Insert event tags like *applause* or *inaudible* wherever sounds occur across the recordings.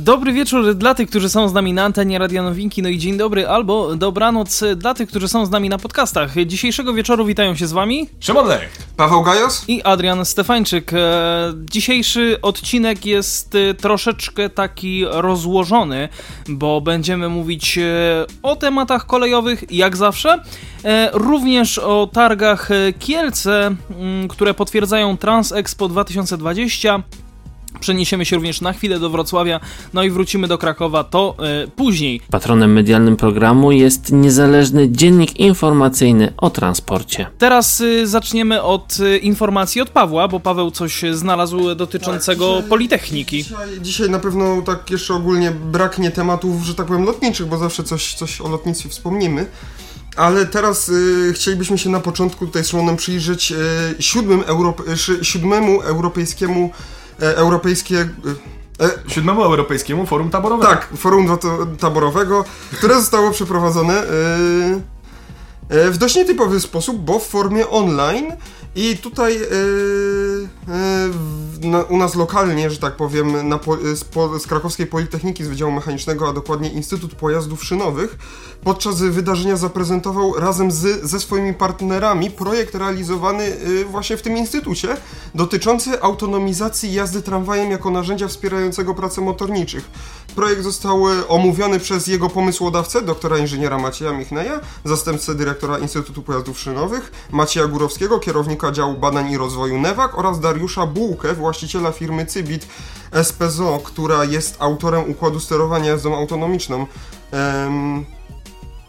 Dobry wieczór dla tych, którzy są z nami na antenie Radia Nowinki, no i dzień dobry albo dobranoc dla tych, którzy są z nami na podcastach. Dzisiejszego wieczoru witają się z wami Szymon Lech, Paweł Gajos i Adrian Stefańczyk. E, dzisiejszy odcinek jest e, troszeczkę taki rozłożony, bo będziemy mówić e, o tematach kolejowych, jak zawsze, również o targach Kielce, które potwierdzają Trans Expo 2020, Przeniesiemy się również na chwilę do Wrocławia, no i wrócimy do Krakowa to yy, później. Patronem medialnym programu jest niezależny dziennik informacyjny o transporcie. Teraz yy, zaczniemy od yy, informacji od Pawła, bo Paweł coś znalazł dotyczącego tak, dzisiaj, Politechniki. Dzisiaj, dzisiaj, na pewno tak jeszcze ogólnie braknie tematów, że tak powiem, lotniczych, bo zawsze coś, coś o lotnictwie wspomnimy. Ale teraz y, chcielibyśmy się na początku tutaj z Szymonem przyjrzeć y, siódmym Europ y, siódmemu europejskiemu europejskie... E, Siódmemu Europejskiemu Forum Taborowego. Tak, Forum Taborowego, które zostało przeprowadzone e, w dość nietypowy sposób, bo w formie online i tutaj yy, yy, na, u nas lokalnie, że tak powiem, na, z, po, z krakowskiej Politechniki z Wydziału Mechanicznego, a dokładnie Instytut Pojazdów Szynowych, podczas wydarzenia zaprezentował razem z, ze swoimi partnerami projekt realizowany yy, właśnie w tym instytucie, dotyczący autonomizacji jazdy tramwajem jako narzędzia wspierającego pracę motorniczych. Projekt został omówiony przez jego pomysłodawcę, doktora inżyniera Macieja Michneja, zastępcę dyrektora Instytutu Pojazdów Szynowych, Macieja Górowskiego, kierownika działu badań i rozwoju Newak oraz Dariusza Bułkę, właściciela firmy Cybit SPZO, która jest autorem układu sterowania jazdą autonomiczną.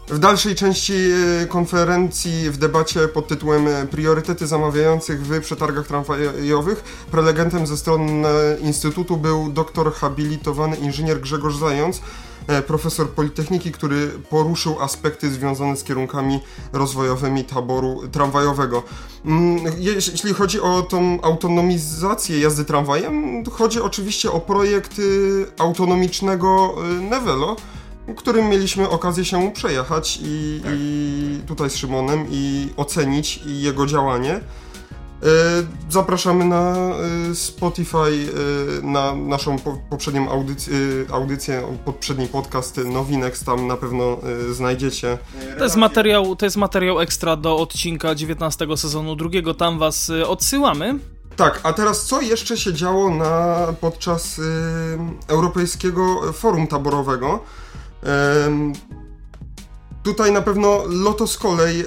W dalszej części e, konferencji w debacie pod tytułem e, Priorytety zamawiających w przetargach tramwajowych prelegentem ze strony Instytutu był doktor habilitowany inżynier Grzegorz Zając, E, profesor Politechniki, który poruszył aspekty związane z kierunkami rozwojowymi taboru tramwajowego. Mm, jeśli chodzi o tą autonomizację jazdy tramwajem, chodzi oczywiście o projekt autonomicznego Nevelo, którym mieliśmy okazję się przejechać i, tak. i tutaj z Szymonem i ocenić jego działanie. E, zapraszamy na e, Spotify, e, na naszą poprzednią audycję, audycję, poprzedni podcast Nowinek, tam na pewno znajdziecie. To jest, materiał, to jest materiał ekstra do odcinka 19 sezonu drugiego, tam was odsyłamy. Tak, a teraz co jeszcze się działo na, podczas Europejskiego Forum Taborowego? Tutaj na pewno Loto z kolei, y,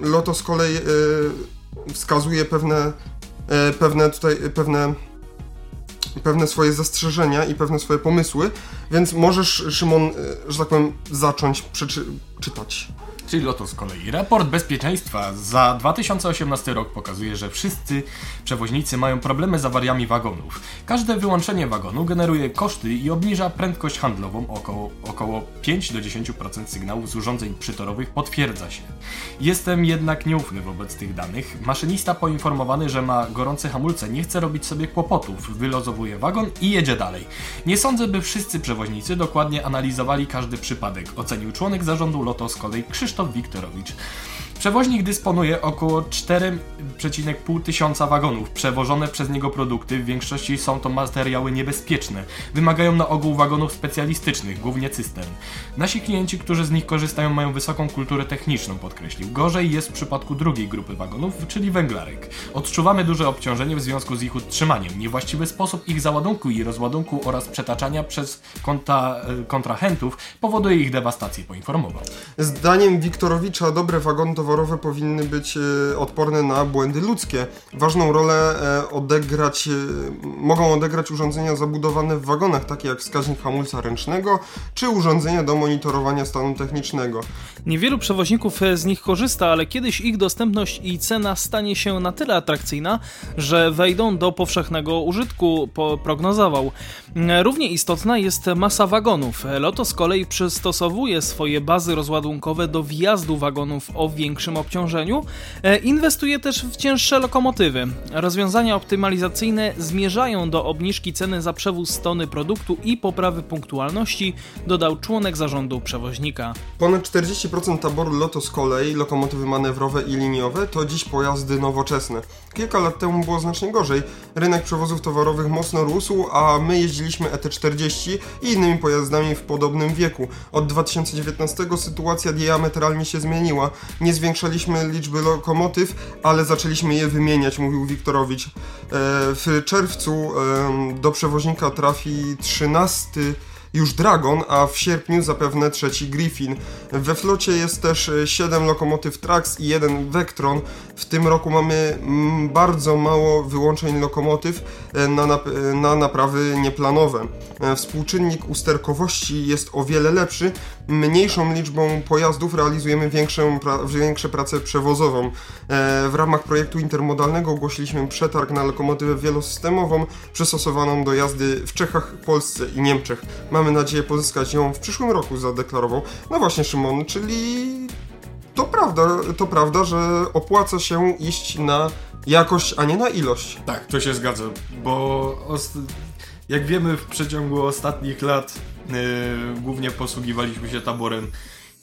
Loto z kolei wskazuje pewne, e, pewne tutaj, pewne pewne swoje zastrzeżenia i pewne swoje pomysły, więc możesz, Szymon, e, że tak powiem, zacząć przeczytać. Czyli Loto z kolei. Raport bezpieczeństwa za 2018 rok pokazuje, że wszyscy przewoźnicy mają problemy z awariami wagonów. Każde wyłączenie wagonu generuje koszty i obniża prędkość handlową około, około 5 do 10% sygnałów z urządzeń przytorowych potwierdza się. Jestem jednak nieufny wobec tych danych. Maszynista poinformowany, że ma gorące hamulce, nie chce robić sobie kłopotów, wylozowuje wagon i jedzie dalej. Nie sądzę, by wszyscy przewoźnicy dokładnie analizowali każdy przypadek, ocenił członek zarządu Loto z kolei Krzysztof Wiktorowicz. Przewoźnik dysponuje około 4,5 tysiąca wagonów. Przewożone przez niego produkty w większości są to materiały niebezpieczne. Wymagają na ogół wagonów specjalistycznych, głównie cystern. Nasi klienci, którzy z nich korzystają, mają wysoką kulturę techniczną, podkreślił. Gorzej jest w przypadku drugiej grupy wagonów, czyli węglarek. Odczuwamy duże obciążenie w związku z ich utrzymaniem. Niewłaściwy sposób ich załadunku i rozładunku oraz przetaczania przez konta, kontrahentów powoduje ich dewastację, poinformował. Zdaniem Wiktorowicza dobre wagony to powinny być e, odporne na błędy ludzkie. Ważną rolę e, odegrać, e, mogą odegrać urządzenia zabudowane w wagonach, takie jak wskaźnik hamulca ręcznego, czy urządzenia do monitorowania stanu technicznego. Niewielu przewoźników z nich korzysta, ale kiedyś ich dostępność i cena stanie się na tyle atrakcyjna, że wejdą do powszechnego użytku, prognozował. Równie istotna jest masa wagonów. Loto z kolei przystosowuje swoje bazy rozładunkowe do wjazdu wagonów o większej większym obciążeniu, e, inwestuje też w cięższe lokomotywy. Rozwiązania optymalizacyjne zmierzają do obniżki ceny za przewóz tony produktu i poprawy punktualności, dodał członek zarządu przewoźnika. Ponad 40% taboru LOTO z kolei, lokomotywy manewrowe i liniowe, to dziś pojazdy nowoczesne. Kilka lat temu było znacznie gorzej. Rynek przewozów towarowych mocno rósł, a my jeździliśmy ET40 i innymi pojazdami w podobnym wieku. Od 2019 sytuacja diametralnie się zmieniła. Nie zwiększaliśmy liczby lokomotyw, ale zaczęliśmy je wymieniać, mówił Wiktorowicz. E, w czerwcu do przewoźnika trafi 13 już Dragon, a w sierpniu zapewne trzeci Griffin. We flocie jest też 7 lokomotyw Trax i jeden Vectron. W tym roku mamy mm, bardzo mało wyłączeń lokomotyw e, na, nap na naprawy nieplanowe. E, współczynnik usterkowości jest o wiele lepszy. Mniejszą liczbą pojazdów realizujemy większą pra większe pracę przewozową. E, w ramach projektu intermodalnego ogłosiliśmy przetarg na lokomotywę wielosystemową przystosowaną do jazdy w Czechach, Polsce i Niemczech. Nadzieję pozyskać ją w przyszłym roku, zadeklarował. No właśnie Szymon, czyli to prawda, to prawda, że opłaca się iść na jakość, a nie na ilość. Tak, to się zgadza, bo jak wiemy w przeciągu ostatnich lat yy, głównie posługiwaliśmy się taborem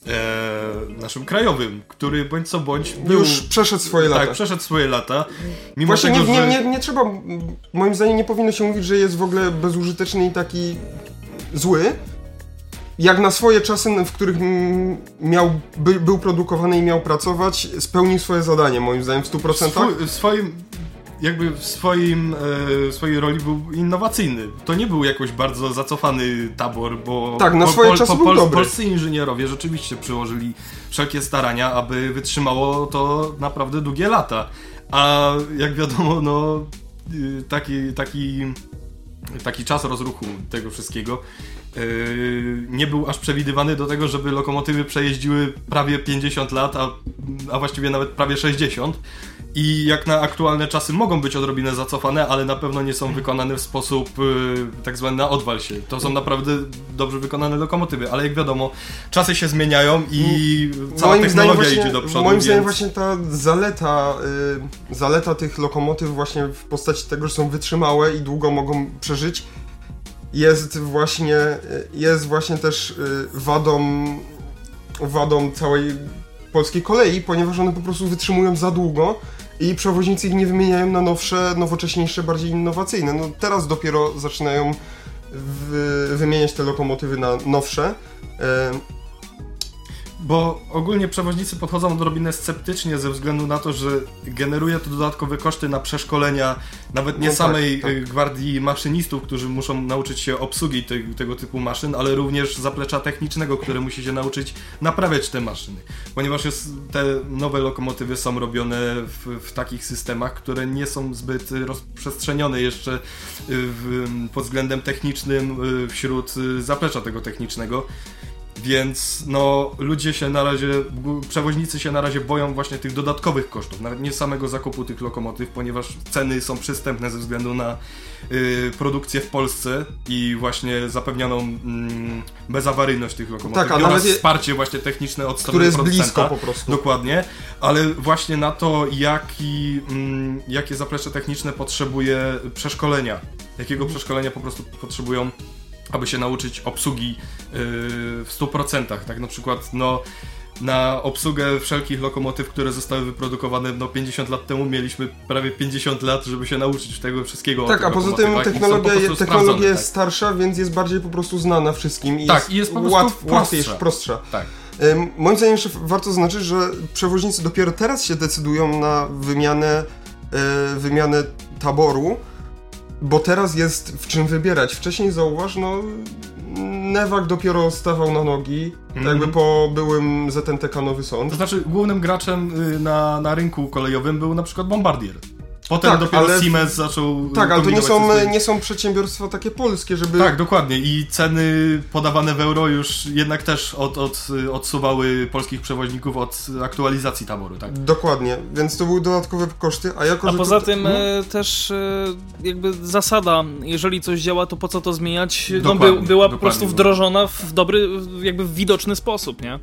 e, naszym krajowym, który bądź co bądź był, już przeszedł swoje tak, lata. Tak, przeszedł swoje lata. Mimo Właśnie tego, nie, nie, nie, nie trzeba, moim zdaniem nie powinno się mówić, że jest w ogóle bezużyteczny i taki zły, jak na swoje czasy, w których miał, by, był produkowany i miał pracować, spełnił swoje zadanie, moim zdaniem, w 100%. Swój, w swoim, jakby w swoim, e, swojej roli był innowacyjny. To nie był jakoś bardzo zacofany tabor, bo tak, na swoje po, czasy po, był dobry. polscy inżynierowie rzeczywiście przyłożyli wszelkie starania, aby wytrzymało to naprawdę długie lata. A jak wiadomo, no y, taki, taki, taki czas rozruchu tego wszystkiego Yy, nie był aż przewidywany do tego, żeby lokomotywy przejeździły prawie 50 lat, a, a właściwie nawet prawie 60. I jak na aktualne czasy mogą być odrobinę zacofane, ale na pewno nie są wykonane w sposób yy, tak zwany na odwal się. To są naprawdę dobrze wykonane lokomotywy, ale jak wiadomo, czasy się zmieniają i cała moim technologia właśnie, idzie do przodu. Moim więc... zdaniem właśnie ta zaleta, yy, zaleta tych lokomotyw właśnie w postaci tego, że są wytrzymałe i długo mogą przeżyć, jest właśnie, jest właśnie też y, wadą, wadą całej polskiej kolei, ponieważ one po prostu wytrzymują za długo i przewoźnicy ich nie wymieniają na nowsze, nowocześniejsze, bardziej innowacyjne. No teraz dopiero zaczynają wymieniać te lokomotywy na nowsze. Bo ogólnie przewoźnicy podchodzą odrobinę sceptycznie ze względu na to, że generuje to dodatkowe koszty na przeszkolenia nawet nie no tak, samej tak, tak. gwardii maszynistów, którzy muszą nauczyć się obsługi te, tego typu maszyn, ale również zaplecza technicznego, które musi się nauczyć naprawiać te maszyny. Ponieważ jest, te nowe lokomotywy są robione w, w takich systemach, które nie są zbyt rozprzestrzenione jeszcze w, pod względem technicznym wśród zaplecza tego technicznego. Więc no, ludzie się na razie, przewoźnicy się na razie boją właśnie tych dodatkowych kosztów, nawet nie samego zakupu tych lokomotyw, ponieważ ceny są przystępne ze względu na y, produkcję w Polsce i właśnie zapewnioną mm, bezawaryjność tych lokomotyw. Tak, oraz wsparcie właśnie techniczne od strony jest blisko po prostu. Dokładnie, ale właśnie na to, jaki, mm, jakie zaplecze techniczne potrzebuje przeszkolenia, jakiego przeszkolenia po prostu potrzebują aby się nauczyć obsługi yy, w 100%. Tak na przykład, no, na obsługę wszelkich lokomotyw, które zostały wyprodukowane no 50 lat temu, mieliśmy prawie 50 lat, żeby się nauczyć tego wszystkiego. Tak, a poza tym technologia, technologia jest tak. starsza, więc jest bardziej po prostu znana wszystkim i tak, jest, i jest po prostu łatw, prostsza. prostsza. Tak. Moim zdaniem jeszcze warto zaznaczyć, że przewoźnicy dopiero teraz się decydują na wymianę, e, wymianę taboru, bo teraz jest w czym wybierać. Wcześniej zauważ, no Newak dopiero stawał na nogi, mm. jakby po byłym ZNTK Nowy Sąd. To znaczy głównym graczem y, na, na rynku kolejowym był na przykład Bombardier. Potem Tak, dopiero ale- Siemens zaczął Tak, ale to nie są, nie są przedsiębiorstwa takie polskie, żeby... Tak, dokładnie. I ceny podawane w euro już jednak też od, od, odsuwały polskich przewoźników od aktualizacji taboru, tak? Dokładnie, więc to były dodatkowe koszty, a jako, A poza to- tym e, też e, jakby zasada, jeżeli coś działa, to po co to zmieniać, no, by, była po prostu wdrożona w dobry, jakby w widoczny sposób, nie?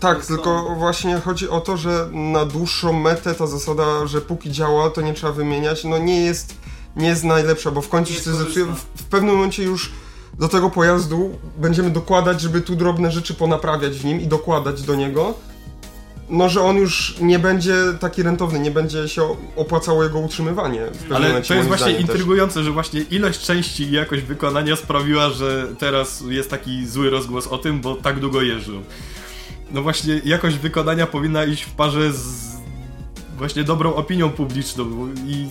Tak, tylko właśnie chodzi o to, że na dłuższą metę ta zasada, że póki działa, to nie trzeba wymieniać, no nie jest, nie jest najlepsza, bo w końcu się zepsuje. W, w pewnym momencie już do tego pojazdu będziemy dokładać, żeby tu drobne rzeczy ponaprawiać w nim i dokładać do niego. No, że on już nie będzie taki rentowny, nie będzie się opłacało jego utrzymywanie. W pewnym Ale momencie, to jest właśnie zdaniem też. intrygujące, że właśnie ilość części i jakość wykonania sprawiła, że teraz jest taki zły rozgłos o tym, bo tak długo jeżdżą. No właśnie, jakość wykonania powinna iść w parze z właśnie dobrą opinią publiczną i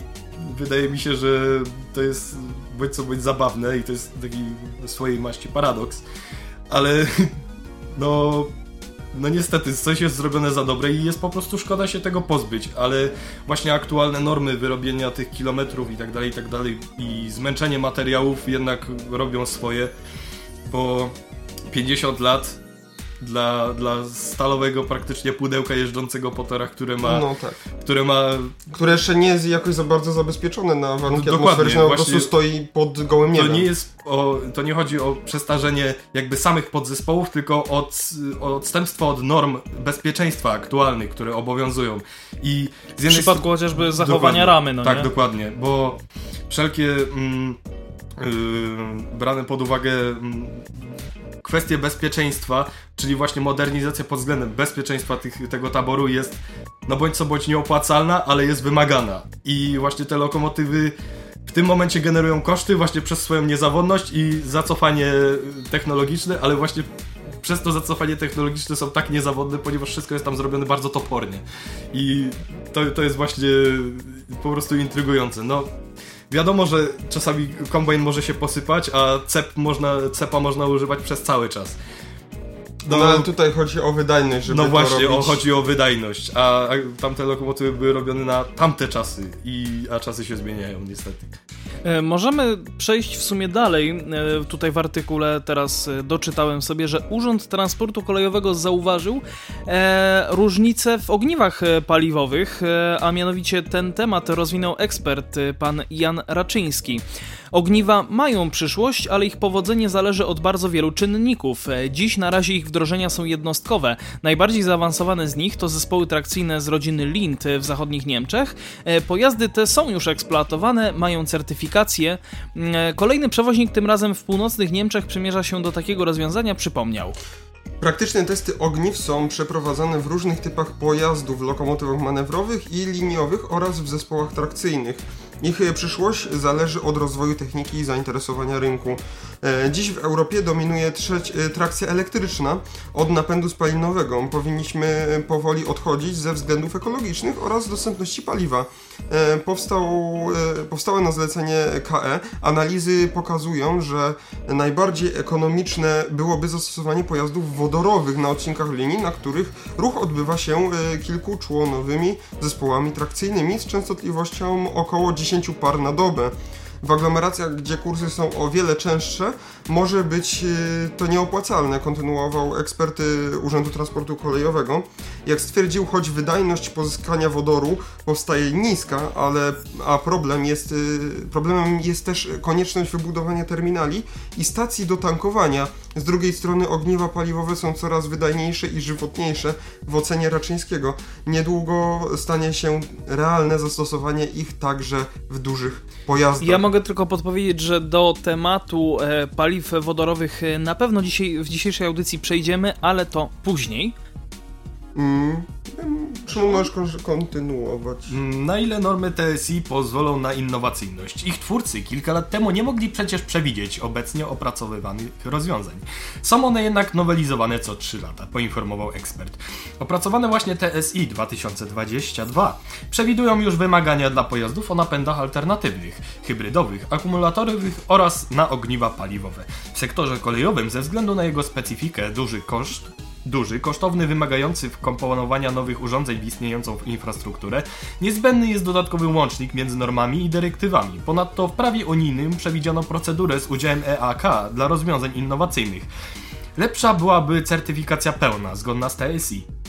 wydaje mi się, że to jest bądź co bądź zabawne i to jest taki swojej maści paradoks, ale *laughs* no no niestety, coś jest zrobione za dobre i jest po prostu szkoda się tego pozbyć, ale właśnie aktualne normy wyrobienia tych kilometrów i tak dalej, i tak dalej i zmęczenie materiałów jednak robią swoje, bo 50 lat dla, dla stalowego praktycznie pudełka jeżdżącego po torach, które ma, No tak. które ma Które jeszcze nie jest jakoś za bardzo zabezpieczone na warunki Dokładnie, atmosferyczne, po prostu właśnie- stoi pod gołym To niebem. nie jest o, to nie chodzi o przestarzenie jakby samych podzespołów, tylko od, o odstępstwo od norm bezpieczeństwa aktualnych, które obowiązują. I z W przypadku chociażby zachowania ramy, no tak, nie? dokładnie, bo wszelkie mm, yy, brane pod uwagę mm, kwestie bezpieczeństwa, czyli właśnie modernizacja pod względem bezpieczeństwa tych, tego taboru jest no bądź co bądź nieopłacalna, ale jest wymagana. I właśnie te lokomotywy w tym momencie generują koszty właśnie przez swoją niezawodność i zacofanie technologiczne, ale właśnie przez to zacofanie technologiczne są tak niezawodne, ponieważ wszystko jest tam zrobione bardzo topornie. I to, to jest właśnie po prostu intrygujące. No, wiadomo, że czasami kombajn może się posypać, a cep można, cepa można używać przez cały czas. No, ale tutaj chodzi o wydajność, żeby No to właśnie, robić. o, chodzi o wydajność, a, a tamte lokomotywy były robione na tamte czasy, i, a czasy się zmieniają niestety. E, Możemy przejść w sumie dalej. E, Tutaj w artykule teraz e, doczytałem sobie, że Urząd Transportu Kolejowego zauważył e, różnice w ogniwach paliwowych, a mianowicie ten temat rozwinął ekspert pan Jan Raczyński. Ogniwa mają przyszłość, ale ich powodzenie zależy od bardzo wielu czynników. E, Dziś na razie ich wdrożenia są jednostkowe. Najbardziej zaawansowane z nich to zespoły trakcyjne z rodziny Lind w zachodnich Niemczech. E, Pojazdy te są już eksploatowane, mają certyfikację. Mm, e, Kolejny przewoźnik, tym razem w północnych Niemczech, przymierza się do takiego rozwiązania, przypomniał. Praktyczne testy ogniw są przeprowadzane w różnych typach pojazdów, lokomotywach manewrowych i liniowych oraz w zespołach trakcyjnych. Ich e, przyszłość zależy od rozwoju techniki i zainteresowania rynku. E, Dziś w Europie dominuje e, trakcja elektryczna od napędu spalinowego. Powinniśmy powoli odchodzić ze względów ekologicznych oraz dostępności paliwa. Powstał, powstałe na zlecenie KE analizy pokazują, że najbardziej ekonomiczne byłoby zastosowanie pojazdów wodorowych na odcinkach linii, na których ruch odbywa się kilkuczłonowymi zespołami trakcyjnymi z częstotliwością około 10 par na dobę. W aglomeracjach, gdzie kursy są o wiele częstsze, może być e, to nieopłacalne, kontynuował ekspert Urzędu Transportu Kolejowego. Jak stwierdził, choć wydajność pozyskania wodoru powstaje niska, ale a problem jest, e, problemem jest też konieczność wybudowania terminali i stacji do tankowania. Z drugiej strony ogniwa paliwowe są coraz wydajniejsze i żywotniejsze w ocenie Raczyńskiego. Niedługo stanie się realne zastosowanie ich także w dużych pojazdach. Ja mogę tylko podpowiedzieć, że do tematu e, paliw wodorowych e, na pewno dzisiaj, w dzisiejszej audycji przejdziemy, ale to później. Mm, kon- kontynuować. Na ile normy TSI pozwolą na innowacyjność? Ich twórcy kilka lat temu nie mogli przecież przewidzieć obecnie opracowywanych rozwiązań. Są one jednak nowelizowane co 3 lata, poinformował ekspert. Opracowane właśnie TSI 2022 przewidują już wymagania dla pojazdów o napędach alternatywnych, hybrydowych, akumulatorowych oraz na ogniwa paliwowe. W sektorze kolejowym ze względu na jego specyfikę duży koszt duży, kosztowny, wymagający wkomponowania nowych urządzeń w istniejącą infrastrukturę, niezbędny jest dodatkowy łącznik między normami i dyrektywami. Ponadto w prawie unijnym przewidziano procedurę z udziałem EAK dla rozwiązań innowacyjnych. Lepsza byłaby certyfikacja pełna, zgodna z TSI.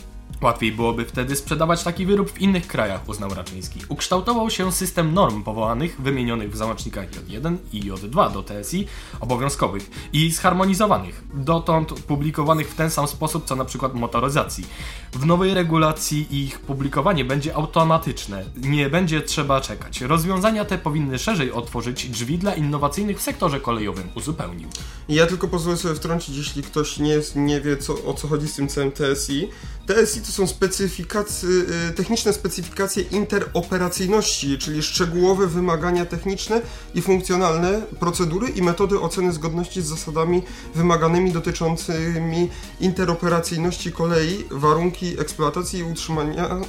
Łatwiej byłoby wtedy sprzedawać taki wyrób w innych krajach, uznał Raczyński. Ukształtował się system norm powołanych, wymienionych w załącznikach J1 i J2 do TSI, obowiązkowych i zharmonizowanych, dotąd publikowanych w ten sam sposób co na przykład motoryzacji. W nowej regulacji ich publikowanie będzie automatyczne, nie będzie trzeba czekać. Rozwiązania te powinny szerzej otworzyć drzwi dla innowacyjnych w sektorze kolejowym, uzupełnił. Ja tylko pozwolę sobie wtrącić, jeśli ktoś nie, nie wie co, o co chodzi z tym całym TSI. TSI to są specyfikacje, y, techniczne specyfikacje interoperacyjności, czyli szczegółowe wymagania techniczne i funkcjonalne, procedury i metody oceny zgodności z zasadami wymaganymi dotyczącymi interoperacyjności kolei, warunki eksploatacji i utrzymania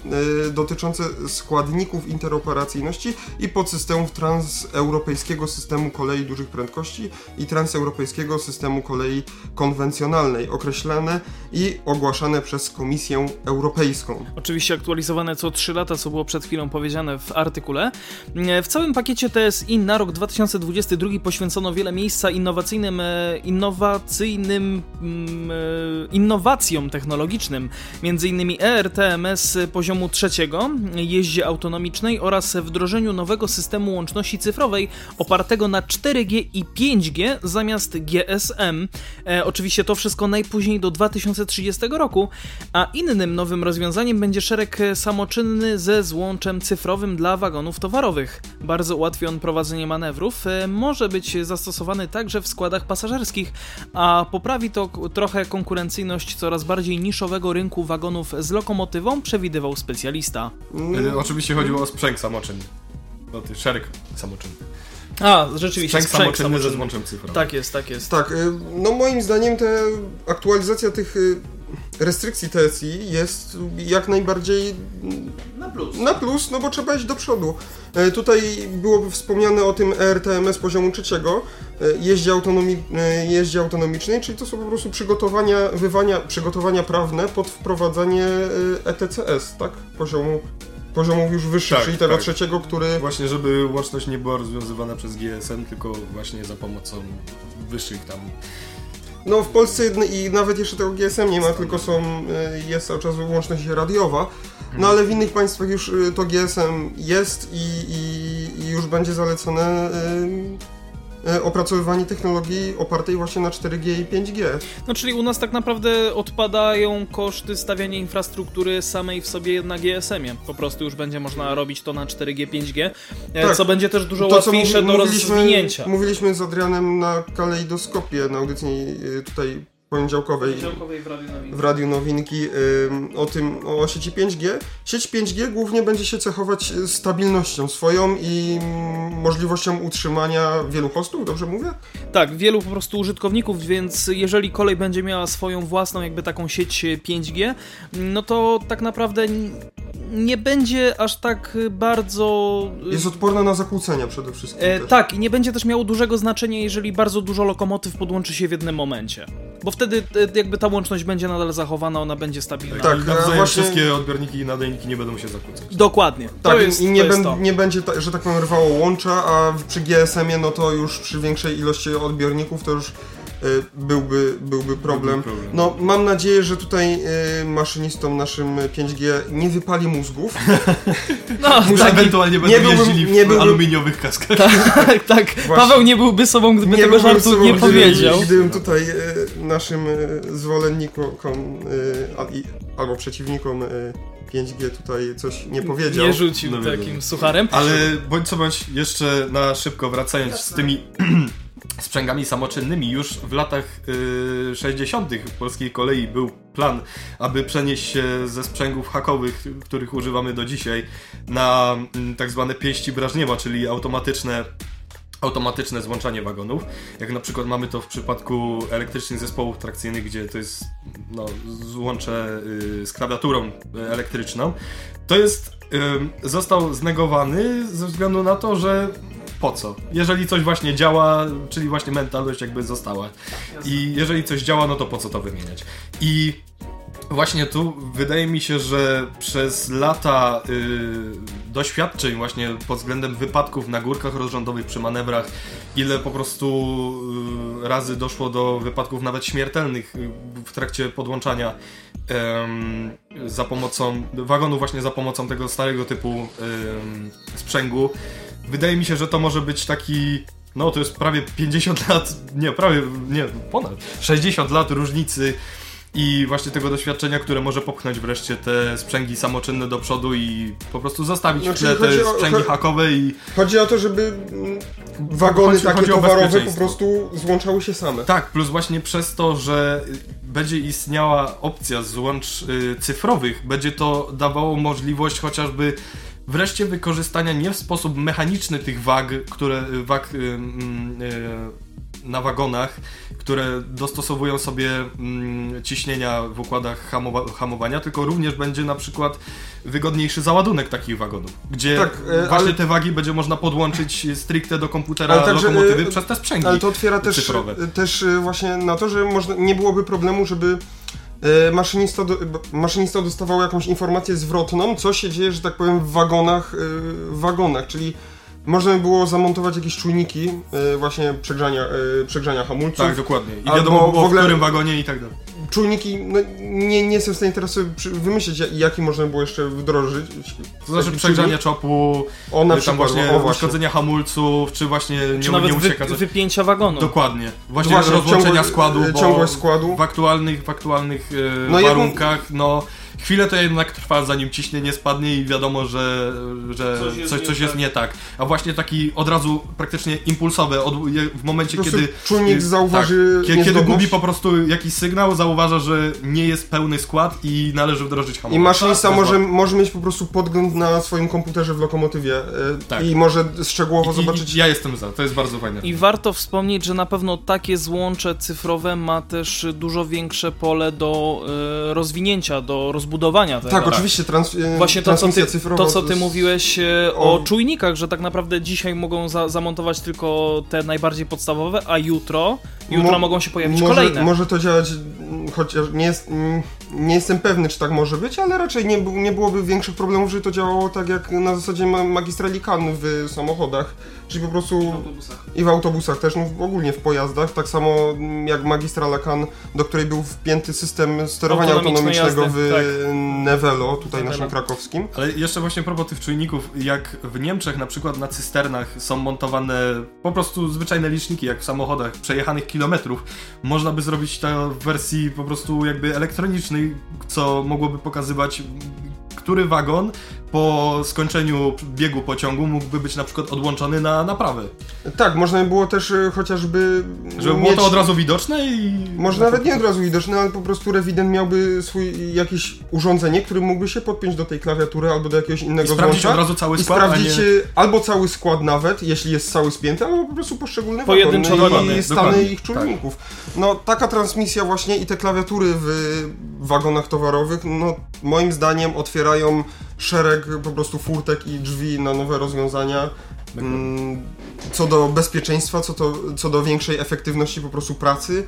y, dotyczące składników interoperacyjności i podsystemów transeuropejskiego systemu kolei dużych prędkości i transeuropejskiego systemu kolei konwencjonalnej, określane i ogłaszane przez Komisję Europejską. Oczywiście aktualizowane co 3 lata, co było przed chwilą powiedziane w artykule. W całym pakiecie TSI na rok 2022 poświęcono wiele miejsca innowacyjnym, e, innowacyjnym mm, e, innowacjom technologicznym, m.in. ERTMS poziomu trzeciego, jeździe autonomicznej oraz wdrożeniu nowego systemu łączności cyfrowej opartego na 4G i 5G zamiast GSM. E, oczywiście to wszystko najpóźniej do 2030 roku, a innym nowym rozwiązaniem będzie szereg samoczynny ze złączem cyfrowym dla wagonów towarowych. Bardzo ułatwi on prowadzenie manewrów, e, może być zastosowany także w składach pasażerskich, a poprawi to trochę konkurencyjność coraz bardziej niszowego rynku wagonów z lokomotywą, przewidywał specjalista. Mm. Oczywiście chodziło o sprzęg samoczynny. No, ty, szereg samoczynny. A, rzeczywiście, sprzęg, sprzęg samoczynny, samoczynny ze złączem cyfrowym. Tak jest, tak jest. Tak, y, no moim zdaniem ta aktualizacja tych y, restrykcji TSI jest jak najbardziej na plus. Na plus, no bo trzeba iść do przodu. E, tutaj było wspomniane o tym ERTMS poziomu trzeciego, e, jeździe, autonomi, e, jeździe autonomicznej, czyli to są po prostu przygotowania, wywania, przygotowania prawne pod wprowadzanie ETCS, tak? Poziomu poziomu już wyższych, tak, czyli tego tak. trzeciego, który... Właśnie, żeby łączność nie była rozwiązywana przez GSM, tylko właśnie za pomocą wyższych tam no w Polsce i nawet jeszcze tego GSM nie ma, tylko są, y, jest cały czas łączność radiowa. No ale w innych państwach już y, to GSM jest i, i, i już będzie zalecone y, opracowywanie technologii opartej właśnie na 4G i 5G. No czyli u nas tak naprawdę odpadają koszty stawiania infrastruktury samej w sobie na GSM-ie. Po prostu już będzie można robić to na 4G, 5G, e, tak. co będzie też dużo to, łatwiejsze do rozwinięcia. Mówiliśmy z Adrianem na kalejdoskopie, na audycji e, tutaj poniedziałkowej, poniedziałkowej w Radiu Nowinki, w Radiu Nowinki o tym, o sieci 5G. Sieć 5G głównie będzie się cechować stabilnością swoją i możliwością utrzymania wielu hostów, dobrze mówię? Tak, wielu po prostu użytkowników, więc jeżeli kolej będzie miała swoją własną jakby taką sieć 5G, no to tak naprawdę nie będzie aż tak bardzo... Jest odporna na zakłócenia przede wszystkim. E, tak, i nie będzie też miało dużego znaczenia, jeżeli bardzo dużo lokomotyw podłączy się w jednym momencie. Bo wtedy e, jakby ta łączność będzie nadal zachowana, ona będzie stabilna. Tak, tak właśnie... wszystkie odbiorniki i nadajniki nie będą się zakłócać. Dokładnie. Tak, jest, i nie, ben, nie będzie, że tak powiem, rwało łącza, a przy GSM-ie no to już przy większej ilości odbiorników to już Y, byłby, byłby problem. No, mam nadzieję, że tutaj y, maszynistom naszym 5G nie wypali mózgów. *laughs* No, Muszę tak, ewentualnie będą nie byłbym, jeździli w nie byłbym, aluminiowych kaskach. Tak, tak. *laughs* Paweł nie byłby sobą, gdyby nie tego żartu sobą, nie powiedział. Gdybym tutaj y, naszym zwolennikom albo przeciwnikom 5G tutaj coś nie powiedział. Nie rzucił no, takim sucharem. Ale bądź co bądź, jeszcze na szybko wracając z tymi *clears throat* sprzęgami samoczynnymi. Już w latach y, 60. w polskiej kolei był plan, aby przenieść się ze sprzęgów hakowych, których używamy do dzisiaj, na y, tak zwane pięści Brażniewa, czyli automatyczne automatyczne złączanie wagonów, jak na przykład mamy to w przypadku elektrycznych zespołów trakcyjnych, gdzie to jest no, złącze y, z klawiaturą elektryczną, to jest został znegowany ze względu na to, że po co? Jeżeli coś właśnie działa, czyli właśnie mentalność jakby została. I jeżeli coś działa, no to po co to wymieniać? I Właśnie tu wydaje mi się, że przez lata y, doświadczeń właśnie pod względem wypadków na górkach rozrządowych przy manewrach, ile po prostu y, razy doszło do wypadków nawet śmiertelnych y, w trakcie podłączania za pomocą wagonu właśnie za pomocą tego starego typu sprzęgu. Wydaje mi się, że to może być taki no to jest prawie 50 *laughs* lat, nie, prawie, nie, ponad 60 lat różnicy i właśnie tego doświadczenia, które może popchnąć wreszcie te sprzęgi samoczynne do przodu i po prostu zostawić znaczy, w tle te sprzęgi o, hakowe i... Chodzi o to, żeby wagony chodzi, takie chodzi towarowe po prostu złączały się same. Tak, plus właśnie przez to, że będzie istniała opcja złącz y, cyfrowych, będzie to dawało możliwość chociażby wreszcie wykorzystania nie w sposób mechaniczny tych wag, które wag y, y, na wagonach, które dostosowują sobie mm, ciśnienia w układach hamowa hamowania, tylko również będzie na przykład wygodniejszy załadunek takich wagonów, gdzie tak, e, właśnie ale... te wagi będzie można podłączyć stricte do komputera także, lokomotywy e, przez te sprzęgi Ale to otwiera też, też e, właśnie na to, że można, nie byłoby problemu, żeby maszynista, do, maszynista dostawał jakąś informację zwrotną, co się dzieje, że tak powiem, w wagonach, w wagonach, czyli można by było zamontować jakieś czujniki yy, właśnie przegrzania, przegrzania hamulców. Tak, dokładnie. I wiadomo w, ogóle, w którym wagonie i tak dalej. Czujniki, no, nie, nie jestem w stanie teraz sobie wymyślić, jaki można było jeszcze wdrożyć. To znaczy przegrzania czopu, o, na y, tam właśnie, o, właśnie uszkodzenia hamulców, czy właśnie nie, czy nawet nie ucieka. Wy, wypięcia wagonu. Dokładnie. Właśnie, właśnie rozłączenia składu, ciągłość składu. W aktualnych, w aktualnych yy, no, warunkach, no chwilę to jednak trwa, zanim ciśnienie spadnie i wiadomo, że, że coś, jest, coś, coś jest tak. nie tak. A właśnie taki od razu praktycznie impulsowy, od, w momencie kiedy... Czujnik zauważy tak, Kiedy gubi po prostu jakiś sygnał, zauważa, że nie jest pełny skład i należy wdrożyć hamulec. I maszynista tak, może, może mieć po prostu podgląd na swoim komputerze w lokomotywie e, tak. i może szczegółowo I, zobaczyć... I ja jestem za, to jest bardzo fajne. I warto wspomnieć, że na pewno takie złącze cyfrowe ma też dużo większe pole do e, rozwinięcia, do rozbudowania budowania tego. Tak, tak. oczywiście, trans, e, Właśnie to, co ty, to, co ty mówiłeś e, o, o czujnikach, że tak naprawdę dzisiaj mogą za, zamontować tylko te najbardziej podstawowe, a jutro, jutro Mo mogą się pojawić może, kolejne. Może to działać, chociaż nie, jest, nie jestem pewny, czy tak może być, ale raczej nie, nie byłoby większych problemów, że to działało tak jak na zasadzie magistrali CAN w samochodach Czyli po prostu. I w autobusach. I w autobusach też, no ogólnie w pojazdach. Tak samo jak magistrala Kan, do której był wpięty system sterowania autonomicznego jazdy, w tak. Nevelo, tutaj Nevelo. naszym krakowskim. Ale jeszcze właśnie propos tych czujników, jak w Niemczech na przykład na cysternach są montowane po prostu zwyczajne liczniki, jak w samochodach, przejechanych kilometrów, można by zrobić to w wersji po prostu jakby elektronicznej, co mogłoby pokazywać który wagon po skończeniu biegu pociągu mógłby być na przykład odłączony na naprawę. Tak, można by było też y, chociażby. Żeby mieć... było to od razu widoczne i. Może nawet nie od razu widoczne, ale po prostu rewident miałby swój jakieś urządzenie, które mógłby się podpiąć do tej klawiatury albo do jakiegoś innego I sprawdzić od razu cały skład. I sprawdzić nie... albo cały skład nawet, jeśli jest cały spięty, albo po prostu poszczególne Pojedyncze wagony i stany ich czujników. Tak. No taka transmisja właśnie i te klawiatury w wagonach towarowych, no moim zdaniem otwierają szereg po prostu furtek i drzwi na nowe rozwiązania. Mm, co do bezpieczeństwa, co, to, co do większej efektywności po prostu pracy.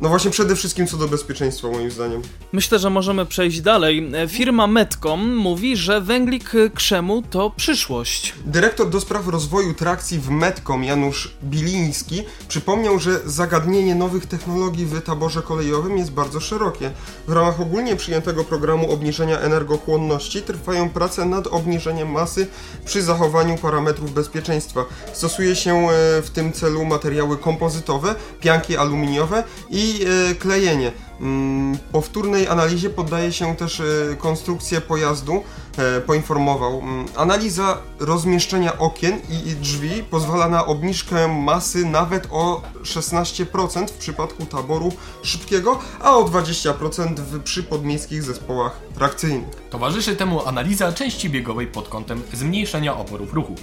No właśnie przede wszystkim co do bezpieczeństwa moim zdaniem. Myślę, że możemy przejść dalej. Firma Metcom mówi, że węglik krzemu to przyszłość. Dyrektor do spraw rozwoju trakcji w Metcom Janusz Biliński przypomniał, że zagadnienie nowych technologii w taborze kolejowym jest bardzo szerokie. W ramach ogólnie przyjętego programu obniżenia energochłonności trwają prace nad obniżeniem masy przy zachowaniu parametrów bezpieczeństwa. Stosuje się e, w tym celu materiały kompozytowe, pianki aluminiowe i e, klejenie. Mm, powtórnej analizie poddaje się też e, konstrukcję pojazdu, e, poinformował. Mm, analiza rozmieszczenia okien i drzwi pozwala na obniżkę masy nawet o 16% w przypadku taboru szybkiego, a o 20% w, przy podmiejskich zespołach trakcyjnych. Towarzyszy temu analiza części biegowej pod kątem zmniejszenia oporów ruchu.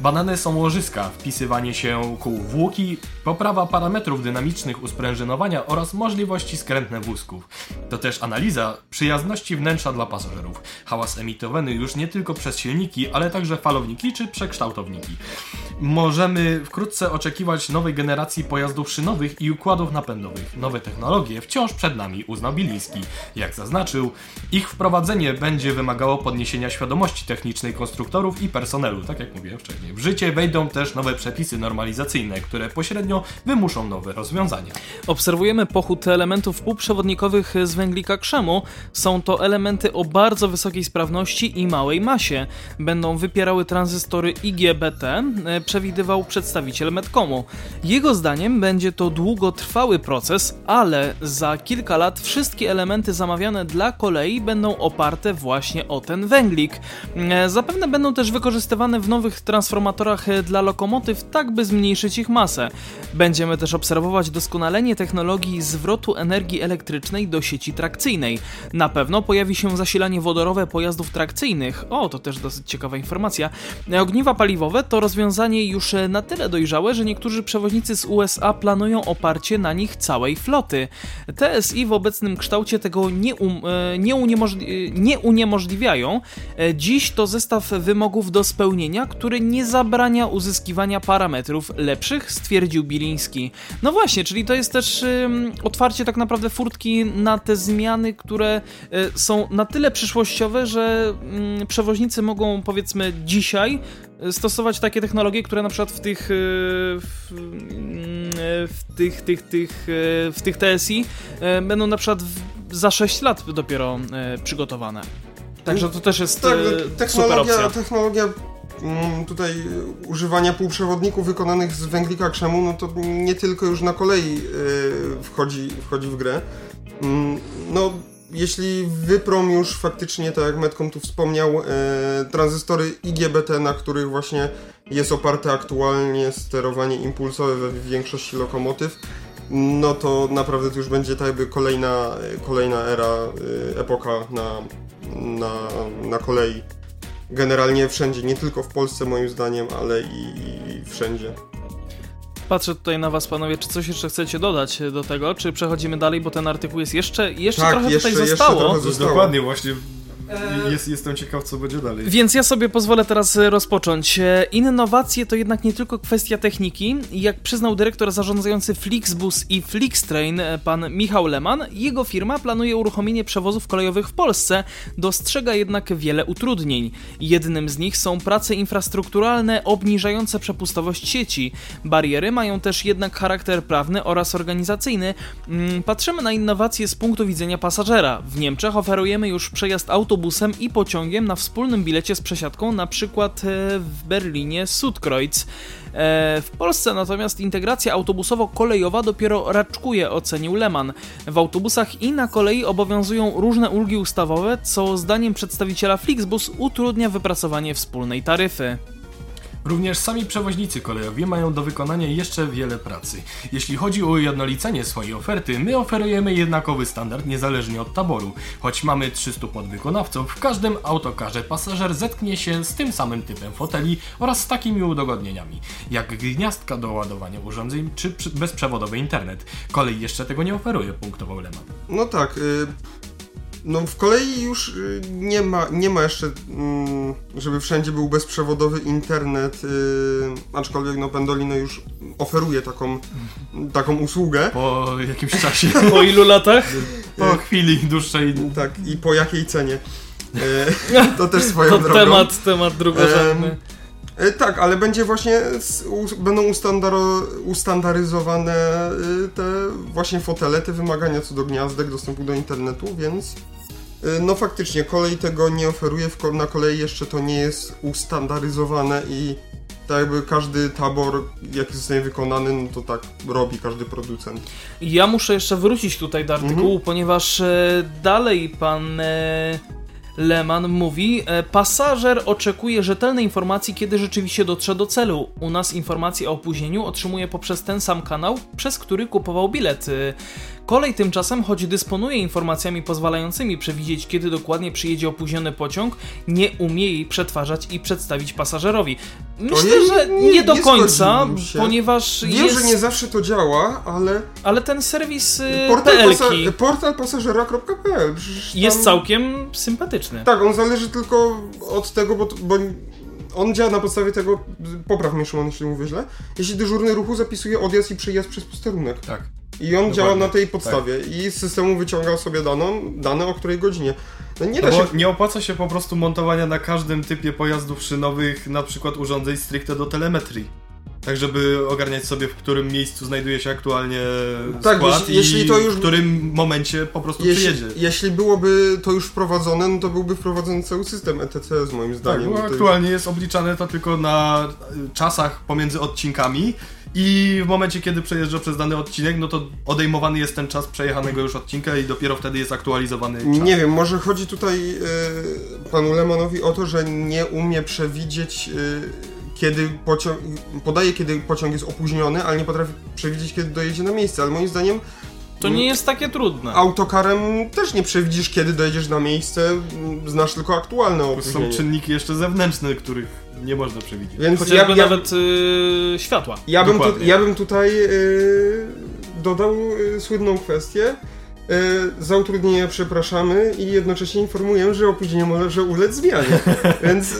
Badane są łożyska, wpisywanie się kół w łuki, poprawa parametrów dynamicznych usprężynowania oraz możliwości skrętne To też analiza przyjazności wnętrza dla pasażerów. Hałas emitowany już nie tylko przez silniki, ale także falowniki czy przekształtowniki. Możemy wkrótce oczekiwać nowej generacji pojazdów szynowych i układów napędowych. Nowe technologie wciąż przed nami, uznał Biliński. Jak zaznaczył, ich wprowadzenie będzie wymagało podniesienia świadomości technicznej konstruktorów i personelu, tak jak mówiłem wcześniej. W życie wejdą też nowe przepisy normalizacyjne, które pośrednio wymuszą nowe rozwiązania. Obserwujemy pochód elementów półprzewodnikowych z węglika krzemu. Są to elementy o bardzo wysokiej sprawności i małej masie. Będą wypierały tranzystory IGBT, e, przewidywał przedstawiciel Medcomu. Jego zdaniem będzie to długotrwały proces, ale za kilka lat wszystkie elementy zamawiane dla kolei będą oparte właśnie o ten węglik. E, Zapewne będą też wykorzystywane w nowych transformatorach e, dla lokomotyw, tak by zmniejszyć ich masę. Będziemy też obserwować doskonalenie technologii zwrotu energii elektrycznej do sieci trakcyjnej. Na pewno pojawi się zasilanie wodorowe pojazdów trakcyjnych. O, to też dosyć ciekawa informacja. Ogniwa paliwowe to rozwiązanie już na tyle dojrzałe, że niektórzy przewoźnicy z USA planują oparcie na nich całej floty. TSI w obecnym kształcie tego nie, um, e, nie, uniemożli- e, nie uniemożliwiają. E, Dziś to zestaw wymogów do spełnienia, który nie zabrania uzyskiwania parametrów lepszych, stwierdził Biliński. No właśnie, czyli to jest też ym, otwarcie tak naprawdę na te zmiany, które y, są na tyle przyszłościowe, że ym, przewoźnicy mogą powiedzmy dzisiaj y, stosować takie technologie, które na przykład w tych y, w, mm, w tych, tych, tych, w tych TSI będą na przykład za 6 lat dopiero przygotowane. Także to też jest Tak, no, super technologia, opcja. technologia mm, tutaj y, używania półprzewodników wykonanych z węglika krzemu, no to nie tylko już na kolei y, wchodzi, wchodzi w grę. Mm, no, jeśli Wyprom już faktycznie, tak jak Metcom tu wspomniał, e, tranzystory IGBT, na których właśnie jest oparte aktualnie sterowanie impulsowe we większości lokomotyw, no to naprawdę to już będzie tak jakby kolejna, kolejna era, y, epoka na, na, na kolei. Generalnie wszędzie, nie tylko w Polsce moim zdaniem, ale i, i wszędzie. Patrzę tutaj na was, panowie, czy coś jeszcze chcecie dodać do tego, czy przechodzimy dalej, bo ten artykuł jest jeszcze, jeszcze Tak, trochę jeszcze- tutaj jeszcze zostało. trochę zostało. Dokładnie, właśnie jest, jestem ciekaw, co będzie dalej. Więc ja sobie pozwolę teraz e, rozpocząć. E, Innowacje to jednak nie tylko kwestia techniki. Jak przyznał dyrektor zarządzający Flixbus i Flixtrain, e, pan Michał Leman, jego firma planuje uruchomienie przewozów kolejowych w Polsce, dostrzega jednak wiele utrudnień. Jednym z nich są prace infrastrukturalne obniżające przepustowość sieci. Bariery mają też jednak charakter prawny oraz organizacyjny. Mm, Patrzymy na innowacje z punktu widzenia pasażera. W Niemczech oferujemy już przejazd autobusem i pociągiem na wspólnym bilecie z przesiadką, na przykład e, w Berlinie Sudkreuz. E, W Polsce natomiast integracja autobusowo-kolejowa dopiero raczkuje, ocenił Leman. W autobusach i na kolei obowiązują różne ulgi ustawowe, co zdaniem przedstawiciela Flixbus utrudnia wypracowanie wspólnej taryfy. Również sami przewoźnicy kolejowi mają do wykonania jeszcze wiele pracy. Jeśli chodzi o ujednolicenie swojej oferty, my oferujemy jednakowy standard niezależnie od taboru. Choć mamy 300 podwykonawców, w każdym autokarze pasażer zetknie się z tym samym typem foteli oraz z takimi udogodnieniami, jak gniazdka do ładowania urządzeń czy bezprzewodowy internet. Kolej jeszcze tego nie oferuje, punktował Leman. No tak. Y, no w kolei już y, nie ma, nie ma jeszcze, mm, żeby wszędzie był bezprzewodowy internet, y, aczkolwiek no Pendolino już oferuje taką, taką usługę. Po jakimś czasie, *laughs* Po ilu latach? *laughs* po chwili dłuższej Tak, i po jakiej cenie? Y, *laughs* to też swoją To drogą. temat, temat drugorzędny. E, Tak, ale będzie właśnie, będą ustandaro, ustandaryzowane y, te właśnie fotele, te wymagania co do gniazdek, dostępu do internetu, więc y, no faktycznie kolej tego nie oferuje, na kolei jeszcze to nie jest ustandaryzowane i tak jakby każdy tabor, jaki zostanie wykonany, no to tak robi każdy producent. Ja muszę jeszcze wrócić tutaj do artykułu, ponieważ e, dalej pan Leman mówi, e, pasażer oczekuje rzetelnej informacji, kiedy rzeczywiście dotrze do celu. U nas informacje o opóźnieniu otrzymuje poprzez ten sam kanał, przez który kupował bilet. Kolej tymczasem, choć dysponuje informacjami pozwalającymi przewidzieć, kiedy dokładnie przyjedzie opóźniony pociąg, nie umie jej przetwarzać i przedstawić pasażerowi. Myślę, Ojej, że nie- nie, do nie końca, ponieważ Wiem, jest... że nie zawsze to działa, ale Ale ten serwis y, portal, pasa portal pasażera.pl przecież jest tam- całkiem sympatyczny. Tak, on zależy tylko od tego, bo, bo on działa na podstawie tego, popraw mnie Szymon, jeśli mówię źle, jeśli dyżurny ruchu zapisuje odjazd i przyjazd przez posterunek. Tak. I on Dokładnie. działa na tej podstawie i z systemu wyciąga sobie daną, dane o której godzinie. No nie No się... bo nie opłaca się po prostu montowania na każdym typie pojazdów szynowych na przykład urządzeń stricte do telemetrii. Tak, żeby ogarniać sobie, w którym miejscu znajduje się aktualnie Tak, skład jeśli- i to już- w którym momencie po prostu Jeśli, przyjedzie. jeśli byłoby to już wprowadzone, no to byłby wprowadzony cały system ETCS moim Tak, zdaniem. bo To już- aktualnie jest obliczane to tylko na y, czasach pomiędzy odcinkami i w momencie, kiedy przejeżdża przez dany odcinek, no to odejmowany jest ten czas przejechanego już odcinka i dopiero wtedy jest aktualizowany czas. Nie wiem, może chodzi tutaj e, panu Lemanowi o to, że nie umie przewidzieć, e, kiedy pociąg, podaje, kiedy pociąg jest opóźniony, ale nie potrafi przewidzieć, kiedy dojedzie na miejsce. Ale moim zdaniem To nie jest takie trudne. autokarem też nie przewidzisz, kiedy dojedziesz na miejsce, znasz tylko aktualne Są opóźnienie. czynniki jeszcze zewnętrzne, których nie można przewidzieć. Więc Chociażby ja, ja, nawet y, światła. ja, bym tu, ja bym tutaj e, dodał e, słynną kwestię. E, Za utrudnienia przepraszamy i jednocześnie informuję, że opóźnienie może ulec zmianie. *laughs* Więc e,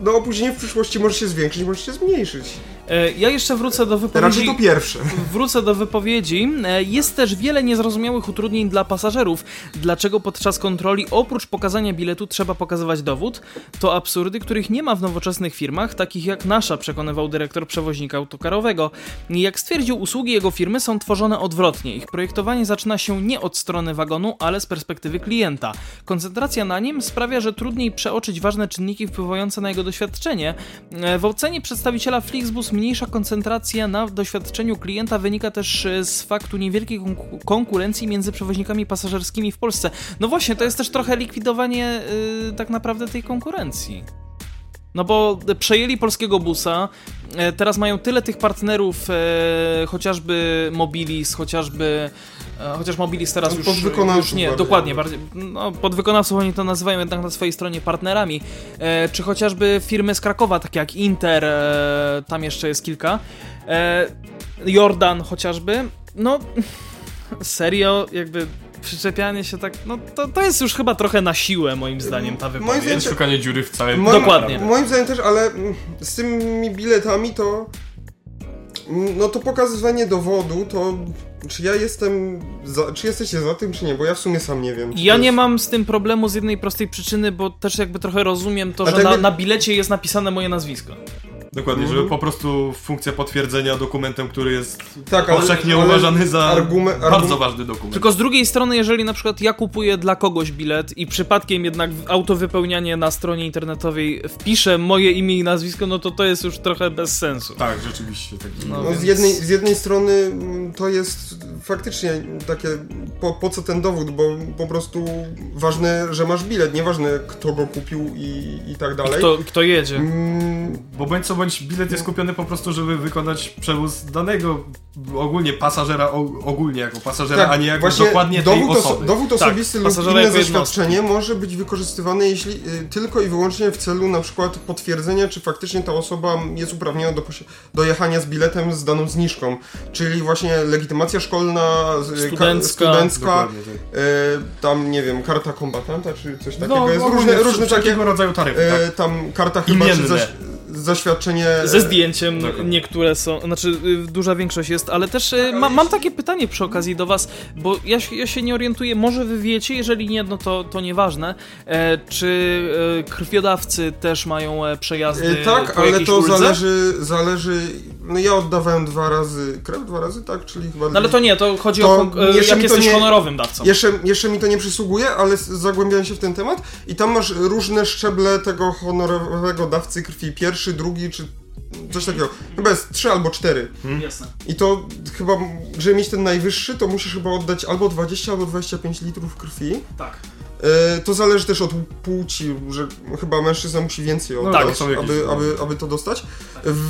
no, opóźnienie w przyszłości może się zwiększyć, może się zmniejszyć. E, Ja jeszcze wrócę do Raczej wypowiedzi. to pierwsze. Wrócę do wypowiedzi. E, Jest też wiele niezrozumiałych utrudnień dla pasażerów. Dlaczego podczas kontroli oprócz pokazania biletu trzeba pokazywać dowód? To absurdy, których nie ma w nowoczesnych firmach, takich jak nasza, przekonywał dyrektor przewoźnika autokarowego. Jak stwierdził, usługi jego firmy są tworzone odwrotnie. Ich projektowanie zaczyna się nie od strony wagonu, ale z perspektywy klienta. Koncentracja na nim sprawia, że trudniej przeoczyć ważne czynniki wpływające na jego doświadczenie. E, W ocenie przedstawiciela Flixbus mniejsza koncentracja na doświadczeniu klienta wynika też e, z faktu niewielkiej konku- konkurencji między przewoźnikami pasażerskimi w Polsce. No właśnie, to jest też trochę likwidowanie y, tak naprawdę tej konkurencji. No bo przejęli polskiego busa, e, teraz mają tyle tych partnerów, e, chociażby Mobilis, chociażby. e, Chociaż Mobilis teraz No, już, już nie, bardziej. dokładnie, bardziej, no, podwykonawców oni to nazywają jednak na swojej stronie partnerami, e, czy chociażby firmy z Krakowa, takie jak Inter, e, tam jeszcze jest kilka, e, Jordan chociażby, no *laughs* serio, jakby przyczepianie się tak, no to, to jest już chyba trochę na siłę moim zdaniem ta Moim wypowiedź. zdaniem- Jest szukanie dziury w całym Moim- Dokładnie. Moim zdaniem też, ale z tymi biletami to. No to pokazywanie dowodu, to. Czy ja jestem. Za, czy jesteście za tym, czy nie? Bo ja w sumie sam nie wiem. Ja to nie jest- mam z tym problemu z jednej prostej przyczyny, bo też jakby trochę rozumiem to, A że tak na, jak- na bilecie jest napisane moje nazwisko. Dokładnie, Mhm. żeby po prostu funkcja potwierdzenia dokumentem, który jest Tak, ale- powszechnie ale uważany za argument- bardzo argument- ważny dokument. Tylko z drugiej strony, jeżeli na przykład ja kupuję dla kogoś bilet i przypadkiem jednak autowypełnianie na stronie internetowej wpiszę moje imię i nazwisko, no to to jest już trochę bez sensu. Tak, rzeczywiście. Tak. No, No, więc- z, jednej, z jednej strony mm, to jest faktycznie takie, po, po co ten dowód, bo po prostu ważne, że masz bilet, nieważne kto go kupił i, i tak dalej. Kto, kto jedzie? Mm, Bo bądź co bądź bilet jest kupiony po prostu, żeby wykonać przewóz danego ogólnie pasażera, ogólnie jako pasażera, Tak, a nie jako właśnie dokładnie tej dowód, osoby. dowód osobisty lub pasażera inne jako jednostki. zaświadczenie może być wykorzystywane jeśli y, tylko i wyłącznie w celu na przykład potwierdzenia, czy faktycznie ta osoba jest uprawniona do, do jechania z biletem z daną zniżką. Czyli właśnie legitymacja szkolna, Studencka. studencka tak. y, tam nie wiem, karta kombatanta, czy coś takiego. No, jest różne, różne takie, rodzaju taryfy, y, tak? tam karta chyba, czy. Zaś, zaświadczenie... Ze zdjęciem Dokładnie. niektóre są, znaczy y, duża większość jest, ale też y, ma, mam takie pytanie przy okazji do was, bo ja, się- ja się nie orientuję, może wy wiecie, jeżeli nie, no to, to nieważne, e, czy e, krwiodawcy też mają e, przejazdy Y, Tak, ale to uldze? zależy, zależy. No ja oddawałem dwa razy krew, dwa razy, tak? Czyli chyba. No ale to nie, to chodzi To o e, jeszcze jak jesteś nie- honorowym dawcą. Jeszcze, jeszcze mi to nie przysługuje, ale zagłębiałem się w ten temat i tam masz różne szczeble tego honorowego dawcy krwi. Pierwszy, drugi, czy coś takiego. Chyba jest trzy albo cztery. Jasne. I to chyba, żeby mieć ten najwyższy, to musisz chyba oddać albo 20, albo 25 litrów krwi. Tak. E, to zależy też od płci, że chyba mężczyzna musi więcej No oddać, tak, są jakieś- aby, aby, aby to dostać.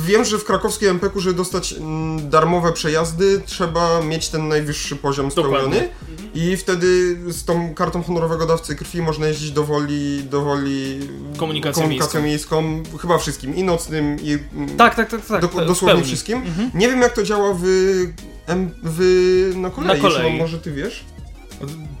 Wiem, że w krakowskiej MPK, żeby dostać mm, darmowe przejazdy, trzeba mieć ten najwyższy poziom spełniony. I wtedy z tą kartą honorowego dawcy krwi można jeździć do woli, do woli Komunikacją komunikacją miejską. chyba wszystkim, i nocnym, i mm, Tak, tak, tak, tak. do, dosłownie wszystkim. Mhm. Nie wiem jak to działa w, w, na kolei, Na kolei. Może ty wiesz?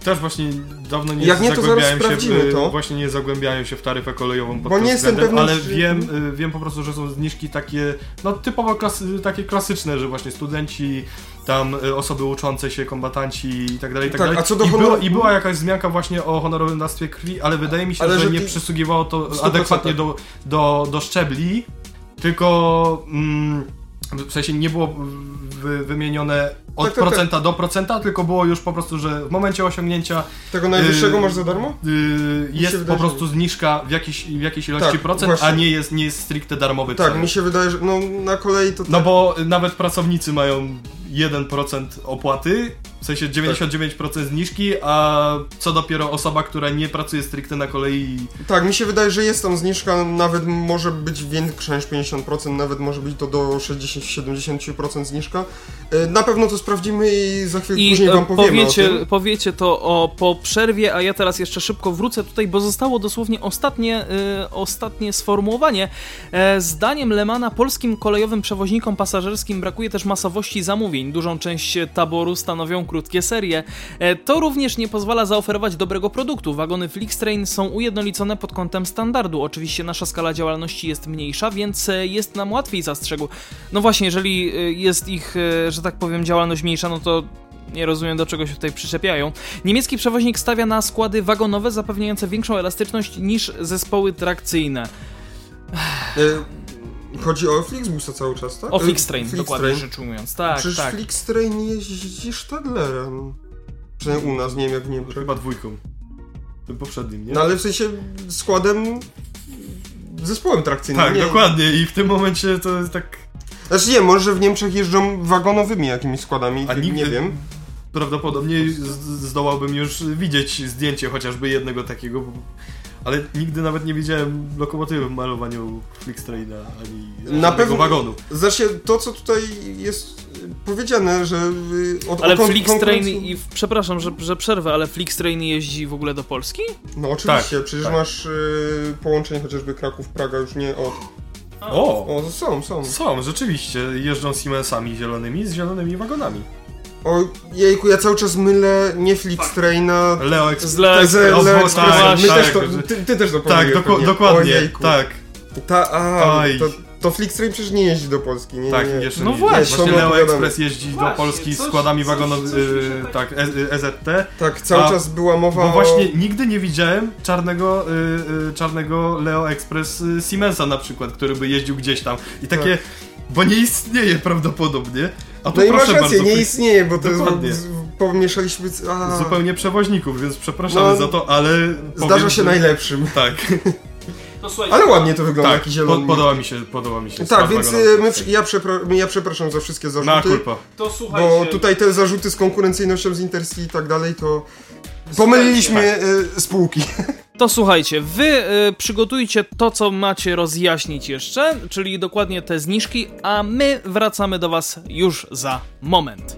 Też właśnie dawno nie Jak nie, to zaraz się, to. właśnie nie zagłębiałem się w taryfę kolejową pod Bo nie jestem względem, pewny, ale czy- wiem, y, wiem po prostu, że są zniżki takie, no typowo klasy, takie klasyczne, że właśnie studenci, tam y, osoby uczące się, kombatanci i tak dalej, i tak, Tak, dalej. a co do I, była, I była jakaś wzmianka właśnie o honorowym dawstwie krwi, ale wydaje mi się, Ale że, że nie ty- przysługiwało to 100%. adekwatnie do, do, do szczebli, tylko mm, w sensie nie było wy, wymienione od Tak, tak, tak. procenta do procenta, tylko było już po prostu, że w momencie osiągnięcia Tego najwyższego Yy, masz za darmo? Yy, jest wydaje, po prostu zniżka w jakiejś, w jakiejś ilości Tak, procent, właśnie. a nie jest, nie jest stricte darmowy Tak, cel. mi się wydaje, że no na kolei to No tak. bo nawet pracownicy mają 1% opłaty, w sensie 99% zniżki, a co dopiero osoba, która nie pracuje stricte na kolei. Tak, mi się wydaje, że jest tam zniżka, nawet może być większa niż 50%, nawet może być to do 60-70% zniżka. E, Na pewno to sprawdzimy i za chwilę I później e, wam powiemy powiecie, powiecie to o, po przerwie, a ja teraz jeszcze szybko wrócę tutaj, bo zostało dosłownie ostatnie, e, ostatnie sformułowanie. E, zdaniem Lemana polskim kolejowym przewoźnikom pasażerskim brakuje też masowości zamówień. Dużą część taboru stanowią krótkie serie. E, to również nie pozwala zaoferować dobrego produktu. Wagony Flixtrain są ujednolicone pod kątem standardu. Oczywiście nasza skala działalności jest mniejsza, więc e, jest nam łatwiej zastrzegu. No właśnie, jeżeli jest ich, że tak powiem, działalność mniejsza, no to nie rozumiem, do czego się tutaj przyczepiają. Niemiecki przewoźnik stawia na składy wagonowe zapewniające większą elastyczność niż zespoły trakcyjne. E, Chodzi o Flixbusa cały czas, tak? O E, Flixtrain, Flixtrain. dokładnie rzecz ujmując. Tak, Przecież tak. Flixtrain jeździ Stadlerem. Przynajmniej u nas, nie wiem jak w Niemczech. Chyba dwójką. Tym poprzednim, nie? No ale w sensie składem zespołem trakcyjnym. tak, nie, dokładnie. I w tym momencie to jest tak. Znaczy nie, może w Niemczech jeżdżą wagonowymi jakimiś składami, A nigdy nie wiem. Prawdopodobnie zdołałbym już widzieć zdjęcie chociażby jednego takiego. bo- Ale nigdy nawet nie widziałem lokomotywy w malowaniu Flixtraina ani Na pewno- wagonu. Znaczy to co tutaj jest powiedziane, że y, od, Ale Flixtrain i... Przepraszam, że, że przerwę, ale Flixtrain jeździ w ogóle do Polski? No oczywiście, Tak, przecież tak. masz y, połączenie chociażby Kraków-Praga już nie od... O! O, są, są. Są, rzeczywiście. Jeżdżą Siemensami zielonymi z zielonymi wagonami. O jejku, ja cały czas mylę nie Flixtraina... Leo Express. Z Leo Z Leo O, Expressa. tak, My tak, też to, ty, ty też to Tak, pewnie. dokładnie. Ojejku. Tak, Ta, a, Oj. to, to Flixtrain przecież nie jeździ do Polski, nie? tak, nie. jeszcze No nie. właśnie, właśnie opowiadamy. Express jeździ do Właśnie, Polski z coś- składami wagonowymi, się tak, E- EZT. Tak, cały A- czas była mowa Bo o... właśnie nigdy nie widziałem czarnego, y, y, czarnego Leo Express y, Siemensa na przykład, który by jeździł gdzieś tam. I takie, bo nie istnieje prawdopodobnie. A tu No i masz proszę rację, bardzo, nie istnieje, bo to Dokładnie. jest, pomieszaliśmy... A, zupełnie przewoźników, więc przepraszamy No, za to, ale... Zdarza powiem, się że- najlepszym. Tak, *laughs* To słuchajcie, Ale ładnie to wygląda, tak, taki po, zielony. podoba mi się, podoba mi się. Tak, więc y, my, ja, przepra- ja przepraszam za wszystkie Na zarzuty, kulpa. to słuchajcie. bo tutaj te zarzuty z konkurencyjnością z Intercity i tak dalej, to pomyliliśmy y, spółki. To słuchajcie, wy y, przygotujcie to, co macie rozjaśnić jeszcze, czyli dokładnie te zniżki, a my wracamy do was już za moment.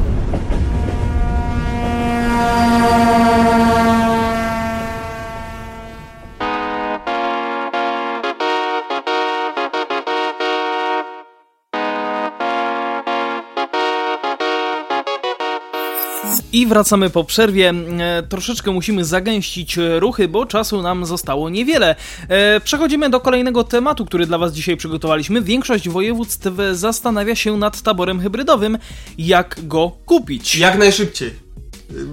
I wracamy po przerwie. E, troszeczkę musimy zagęścić e, ruchy, bo czasu nam zostało niewiele. E, przechodzimy do kolejnego tematu, który dla Was dzisiaj przygotowaliśmy. Większość województw zastanawia się nad taborem hybrydowym. Jak go kupić? Jak najszybciej.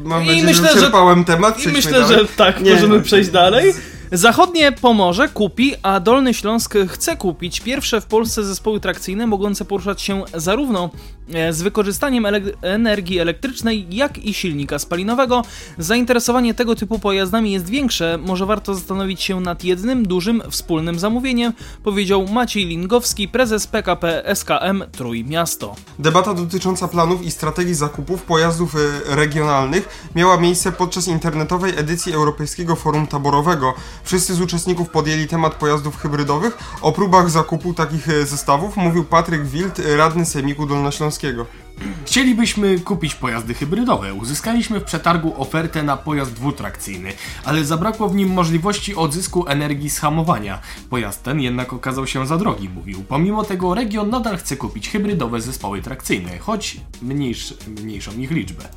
Mam I nadzieję, myślę, że wyczerpałem temat. I myślę, dalej. że tak, Nie, możemy no. przejść dalej. Zachodnie Pomorze kupi, a Dolny Śląsk chce kupić pierwsze w Polsce zespoły trakcyjne mogące poruszać się zarówno e, z wykorzystaniem energii elektrycznej, jak i silnika spalinowego. Zainteresowanie tego typu pojazdami jest większe, może warto zastanowić się nad jednym dużym wspólnym zamówieniem, powiedział Maciej Lingowski, prezes PKP SKM Trójmiasto. Debata dotycząca planów i strategii zakupów pojazdów y, regionalnych miała miejsce podczas internetowej edycji Europejskiego Forum Taborowego. Wszyscy z uczestników podjęli temat pojazdów hybrydowych. O próbach zakupu takich y, zestawów mówił Patryk Wild, y, radny Sejmiku Dolnośląskiego. Chcielibyśmy kupić pojazdy hybrydowe. Uzyskaliśmy w przetargu ofertę na pojazd dwutrakcyjny, ale zabrakło w nim możliwości odzysku energii z hamowania. Pojazd ten jednak okazał się za drogi, mówił. Pomimo tego region nadal chce kupić hybrydowe zespoły trakcyjne, choć mniejsz, mniejszą ich liczbę.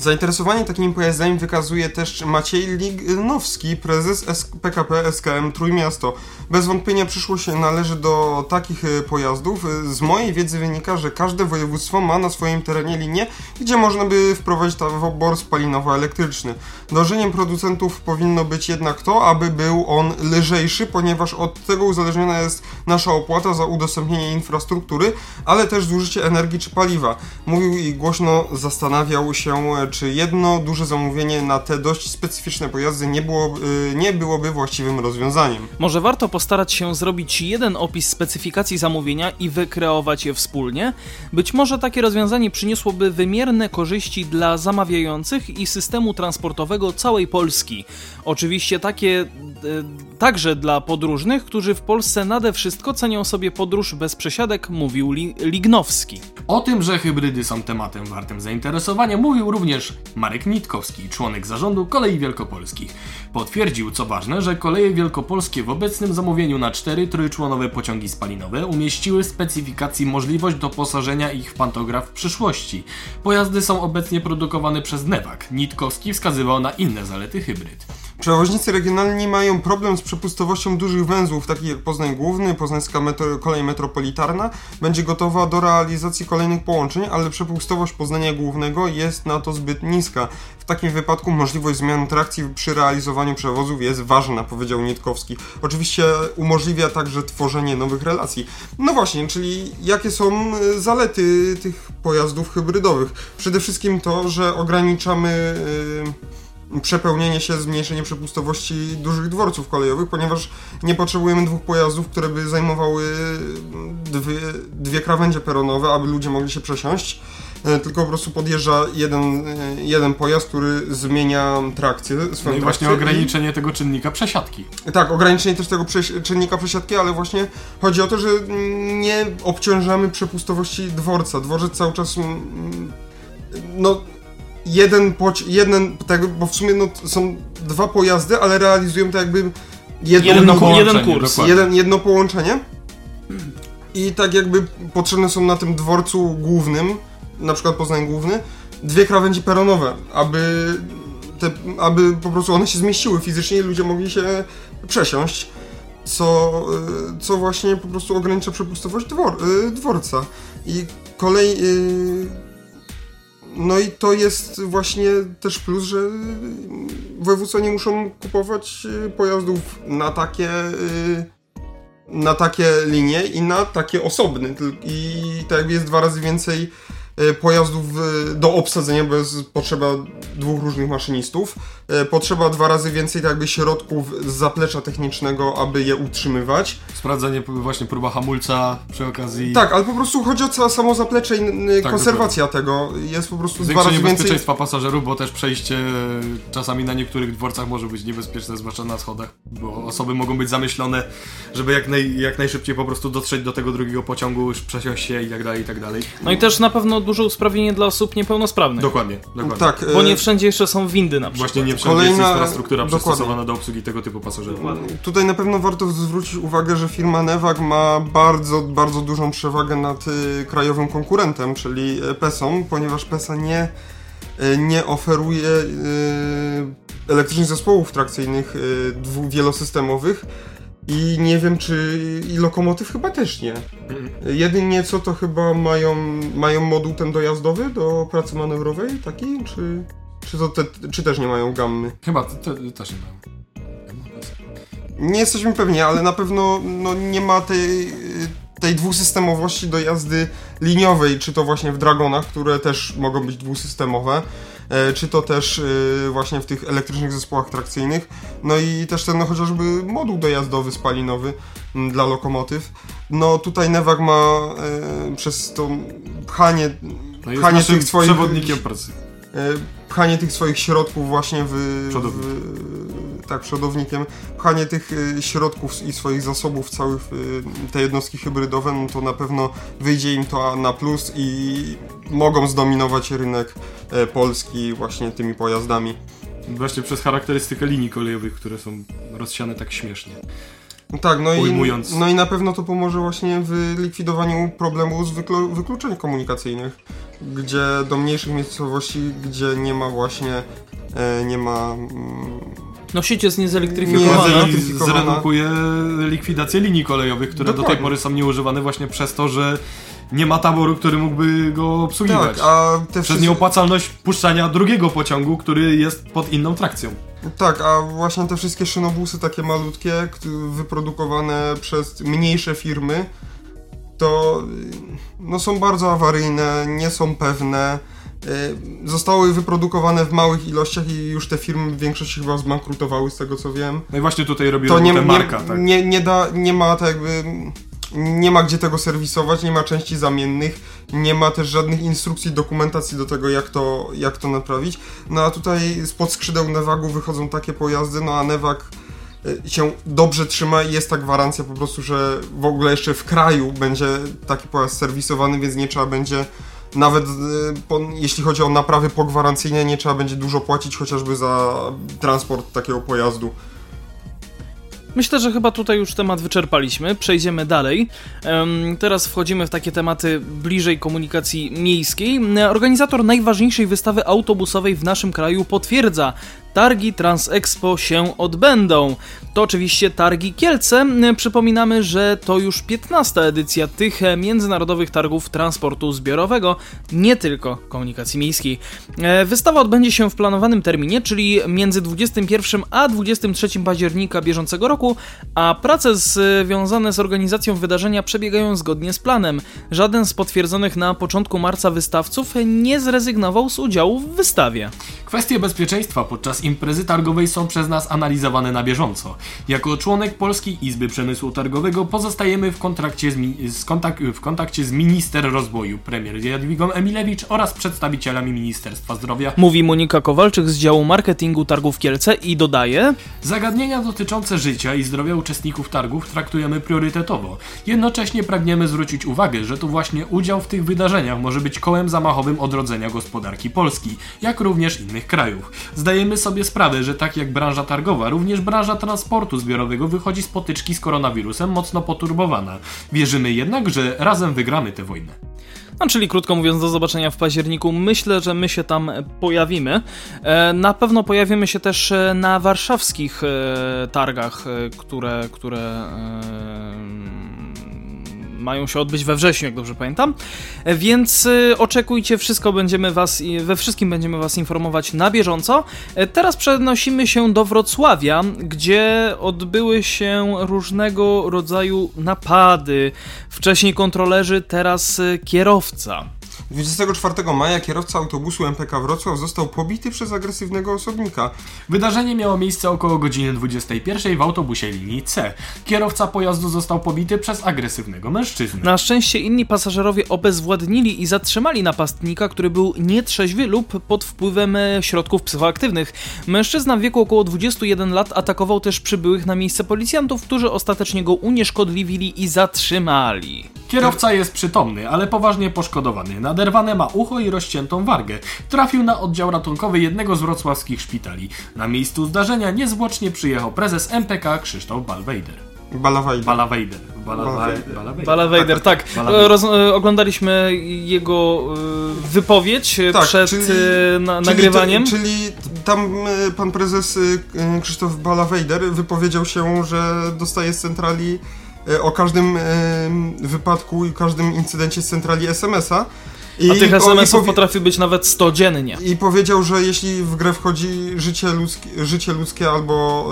Zainteresowanie takimi pojazdami wykazuje też Maciej Lignowski, prezes PKP SKM Trójmiasto. Bez wątpienia przyszłość należy do takich e, pojazdów. E, Z mojej wiedzy wynika, że każde województwo ma na swoim terenie linię, gdzie można by wprowadzić tabor spalinowo-elektryczny. Dążeniem producentów powinno być jednak to, aby był on lżejszy, ponieważ od tego uzależniona jest nasza opłata za udostępnienie infrastruktury, ale też zużycie energii czy paliwa. Mówił i głośno zastanawiał się, czy jedno duże zamówienie na te dość specyficzne pojazdy nie, było, y, nie byłoby właściwym rozwiązaniem. Może warto postarać się zrobić jeden opis specyfikacji zamówienia i wykreować je wspólnie? Być może takie rozwiązanie przyniosłoby wymierne korzyści dla zamawiających i systemu transportowego całej Polski. Oczywiście takie e, także dla podróżnych, którzy w Polsce nade wszystko cenią sobie podróż bez przesiadek, mówił Li Lignowski. O tym, że hybrydy są tematem wartym zainteresowania, mówił również Marek Nitkowski, członek zarządu Kolei Wielkopolskich. Potwierdził, co ważne, że koleje wielkopolskie w obecnym zamówieniu na cztery trójczłonowe pociągi spalinowe umieściły w specyfikacji możliwość doposażenia ich w pantograf w przyszłości. Pojazdy są obecnie produkowane przez Newak. Nitkowski wskazywał na inne zalety hybryd. Przewoźnicy regionalni mają problem z przepustowością dużych węzłów, takich jak Poznań Główny, Poznańska metro, kolej metropolitarna będzie gotowa do realizacji kolejnych połączeń, ale przepustowość Poznania Głównego jest na to zbyt niska. W takim wypadku możliwość zmian trakcji przy realizowaniu przewozów jest ważna, powiedział Nitkowski. Oczywiście umożliwia także tworzenie nowych relacji. No właśnie, czyli jakie są e, zalety tych pojazdów hybrydowych? Przede wszystkim to, że ograniczamy... Yy, przepełnienie się, zmniejszenie przepustowości dużych dworców kolejowych, ponieważ nie potrzebujemy dwóch pojazdów, które by zajmowały dwie, dwie krawędzie peronowe, aby ludzie mogli się przesiąść, e, tylko po prostu podjeżdża jeden, e, jeden pojazd, który zmienia trakcję, swoją No i właśnie trakcję ograniczenie tego czynnika przesiadki. tak, ograniczenie też tego prześ- czynnika przesiadki, ale właśnie chodzi o to, że nie obciążamy przepustowości dworca. Dworzec cały czas mm, no jeden, poci- jeden tak, bo w sumie no, są dwa pojazdy, ale realizują to jakby jedno, ku- jeden połączenie, kurs. dokładnie. jeden, jedno połączenie i tak jakby potrzebne są na tym dworcu głównym, na przykład Poznań Główny, dwie krawędzie peronowe, aby, te, aby po prostu one się zmieściły fizycznie i ludzie mogli się przesiąść, co, y, co właśnie po prostu ogranicza przepustowość dwor, y, dworca. I kolej... No i to jest właśnie też plus, że y, województwa nie muszą kupować y, pojazdów na takie y, na takie linie i na takie osobne. I tak jakby jest dwa razy więcej pojazdów e, do obsadzenia, bo jest potrzeba dwóch różnych maszynistów. E, Potrzeba dwa razy więcej tak jakby środków z zaplecza technicznego, aby je utrzymywać. Sprawdzenie, właśnie próba hamulca przy okazji. Tak, ale po prostu chodzi o samo zaplecze i Tak, konserwacja tego. Jest po prostu dwa razy więcej. bezpieczeństwa pasażerów, bo też przejście czasami na niektórych dworcach może być niebezpieczne, zwłaszcza na schodach, bo osoby mogą być zamyślone, żeby jak, naj, jak najszybciej po prostu dotrzeć do tego drugiego pociągu, już przesiąść się i tak dalej, i tak dalej. No i też na pewno duże usprawnienie dla osób niepełnosprawnych. Dokładnie, dokładnie. Tak, Bo e, nie wszędzie jeszcze są windy na przykład. Właśnie nie wszędzie jest Kolejna- infrastruktura dokładnie. przystosowana do obsługi tego typu pasażerów. Tutaj na pewno warto zwrócić uwagę, że firma Newag ma bardzo, bardzo dużą przewagę nad y, krajowym konkurentem, czyli y, PESą, ponieważ PESA nie, y, nie oferuje y, elektrycznych zespołów trakcyjnych y, dwu, wielosystemowych i nie wiem czy i lokomotyw chyba też nie. Jedynie co to chyba mają, mają moduł ten dojazdowy do pracy manewrowej taki, czy, czy, to te, czy też nie mają gammy? Chyba te, te, też nie mają. Nie jesteśmy pewni, ale na pewno no, nie ma tej, tej dwusystemowości do jazdy liniowej, czy to właśnie w Dragonach, które też mogą być dwusystemowe, e, czy to też e, właśnie w tych elektrycznych zespołach trakcyjnych. No i też ten no, chociażby moduł dojazdowy spalinowy dla lokomotyw. No tutaj Newag ma e, przez to pchanie, No pchanie tych swoich przewodnikiem pracy. Pchanie tych swoich środków właśnie w... Przodownik. w tak, przodownikiem. Pchanie tych e, środków i swoich zasobów całych e, te jednostki hybrydowe, no to na pewno wyjdzie im to na plus i mogą zdominować rynek e, polski właśnie tymi pojazdami. Właśnie przez charakterystykę linii kolejowych, które są rozsiane tak śmiesznie. Tak, no i, no i na pewno to pomoże właśnie w likwidowaniu problemu z wyklu- wykluczeń komunikacyjnych, gdzie do mniejszych miejscowości, gdzie nie ma właśnie, e, nie ma... Mm, No sieć jest Nie, niezelektryfikowana. zelektryfikowana. zredukuje likwidację linii kolejowych, które do tej Dokładnie. pory są nieużywane właśnie przez to, że nie ma taboru, który mógłby go obsługiwać. tak, a te Przez nieopłacalność puszczania drugiego pociągu, który jest pod inną trakcją. Tak, a właśnie te wszystkie szynobusy takie malutkie, wyprodukowane przez mniejsze firmy, to y, no, są bardzo awaryjne, nie są pewne. y, Zostały wyprodukowane w małych ilościach i już te firmy w większości chyba zbankrutowały z tego co wiem. No i właśnie tutaj robi To nie, robotę nie, marka, tak? nie, nie, da, nie ma tak jakby... Nie ma gdzie tego serwisować, nie ma części zamiennych, nie ma też żadnych instrukcji, dokumentacji do tego, jak to, jak to naprawić. No a tutaj spod skrzydeł Nevagu wychodzą takie pojazdy, no a Nevag y, się dobrze trzyma i jest ta gwarancja po prostu, że w ogóle jeszcze w kraju będzie taki pojazd serwisowany, więc nie trzeba będzie nawet y, po, jeśli chodzi o naprawy pogwarancyjne, nie trzeba będzie dużo płacić chociażby za transport takiego pojazdu. Myślę, że chyba tutaj już temat wyczerpaliśmy. Przejdziemy dalej. Teraz wchodzimy w takie tematy bliżej komunikacji miejskiej. Organizator najważniejszej wystawy autobusowej w naszym kraju potwierdza, targi Transexpo się odbędą. To oczywiście targi Kielce. Przypominamy, że to już 15 edycja tych międzynarodowych targów transportu zbiorowego, nie tylko komunikacji miejskiej. E, Wystawa odbędzie się w planowanym terminie, czyli między 21 a 23 października bieżącego roku, a prace związane z organizacją wydarzenia przebiegają zgodnie z planem. Żaden z potwierdzonych na początku marca wystawców nie zrezygnował z udziału w wystawie. Kwestie bezpieczeństwa podczas imprezy targowej są przez nas analizowane na bieżąco. Jako członek Polskiej Izby Przemysłu Targowego pozostajemy w, kontrakcie z z kontak- w kontakcie z minister rozwoju, premier Jadwigą Emilewicz oraz przedstawicielami Ministerstwa Zdrowia. Mówi Monika Kowalczyk z działu marketingu targów Kielce i dodaje... Zagadnienia dotyczące życia i zdrowia uczestników targów traktujemy priorytetowo. Jednocześnie pragniemy zwrócić uwagę, że to właśnie udział w tych wydarzeniach może być kołem zamachowym odrodzenia gospodarki Polski, jak również innych krajów. Zdajemy sobie sprawę, że tak jak branża targowa, również branża transportu zbiorowego wychodzi z potyczki z koronawirusem mocno poturbowana. Wierzymy jednak, że razem wygramy tę wojnę. No, czyli krótko mówiąc, do zobaczenia w październiku. Myślę, że my się tam pojawimy. E, Na pewno pojawimy się też e, na warszawskich e, targach, które, które mają się odbyć we wrześniu, jak dobrze pamiętam. E, Więc e, oczekujcie, wszystko będziemy was, we wszystkim będziemy was informować na bieżąco. E, Teraz przenosimy się do Wrocławia, gdzie odbyły się różnego rodzaju napady. Wcześniej kontrolerzy, teraz kierowca. 24 maja kierowca autobusu MPK Wrocław został pobity przez agresywnego osobnika. Wydarzenie miało miejsce około godziny 21 w autobusie linii C. Kierowca pojazdu został pobity przez agresywnego mężczyznę. Na szczęście inni pasażerowie obezwładnili i zatrzymali napastnika, który był nietrzeźwy lub pod wpływem e, środków psychoaktywnych. Mężczyzna w wieku około 21 lat atakował też przybyłych na miejsce policjantów, którzy ostatecznie go unieszkodliwili i zatrzymali. Kierowca jest przytomny, ale poważnie poszkodowany. Naderwane ma ucho i rozciętą wargę. Trafił na oddział ratunkowy jednego z wrocławskich szpitali. Na miejscu zdarzenia niezwłocznie przyjechał prezes MPK Krzysztof Balwejder. Balawejder. Balawejder. Balawejder. Balawejder, tak. Balawejder. Roz, e, oglądaliśmy jego e, wypowiedź e, Tak, przed czyli- e, na, Czyli nagrywaniem. To, czyli tam y, pan prezes y, y, Krzysztof Balawejder wypowiedział się, że dostaje z centrali y, o każdym y, wypadku i każdym incydencie z centrali SMS-a. I, A tych SMS-ów potrafi być nawet 100 dziennie. I powiedział, że jeśli w grę wchodzi życie ludzkie, życie ludzkie albo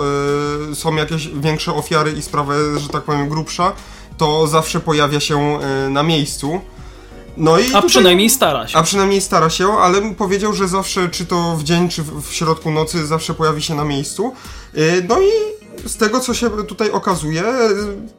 y, są jakieś większe ofiary i sprawa, jest, że tak powiem, grubsza, to zawsze pojawia się y, na miejscu. No i A tutaj- przynajmniej stara się. a przynajmniej stara się, ale powiedział, że zawsze, czy to w dzień, czy w środku nocy, zawsze pojawi się na miejscu. Yy, No i z tego, co się tutaj okazuje,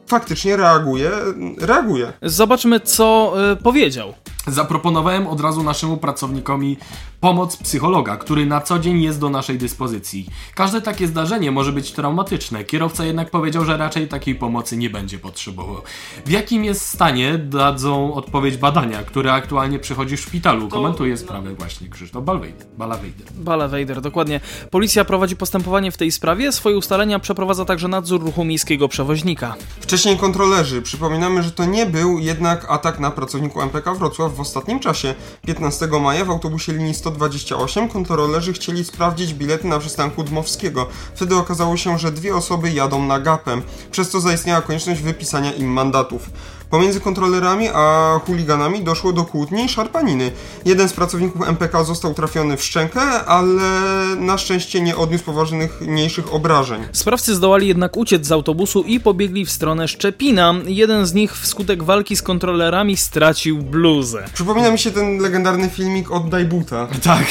faktycznie reaguje, reaguje. Zobaczmy, co y, powiedział. Zaproponowałem od razu naszemu pracownikowi pomoc psychologa, który na co dzień jest do naszej dyspozycji. Każde takie zdarzenie może być traumatyczne. Kierowca jednak powiedział, że raczej takiej pomocy nie będzie potrzebował. W jakim jest stanie dadzą odpowiedź badania, które aktualnie przychodzi w szpitalu. Komentuje sprawę właśnie Krzysztof Balwejder. Balawejder. Bala Wejder, dokładnie. Policja prowadzi postępowanie w tej sprawie. Swoje ustalenia przeprowadza także nadzór ruchu miejskiego przewoźnika. Wcześniej kontrolerzy. Przypominamy, że to nie był jednak atak na pracowniku MPK Wrocław w ostatnim czasie. 15 maja w autobusie linii 128 kontrolerzy chcieli sprawdzić bilety na przystanku Dmowskiego. Wtedy okazało się, że dwie osoby jadą na gapem, przez co zaistniała konieczność wypisania im mandatów. Pomiędzy kontrolerami a chuliganami doszło do kłótni i szarpaniny. Jeden z pracowników MPK został trafiony w szczękę, ale na szczęście nie odniósł poważnych, mniejszych obrażeń. Sprawcy zdołali jednak uciec z autobusu i pobiegli w stronę Szczepina. Jeden z nich wskutek walki z kontrolerami stracił bluzę. Przypomina mi się ten legendarny filmik Oddaj buta. *laughs* Tak.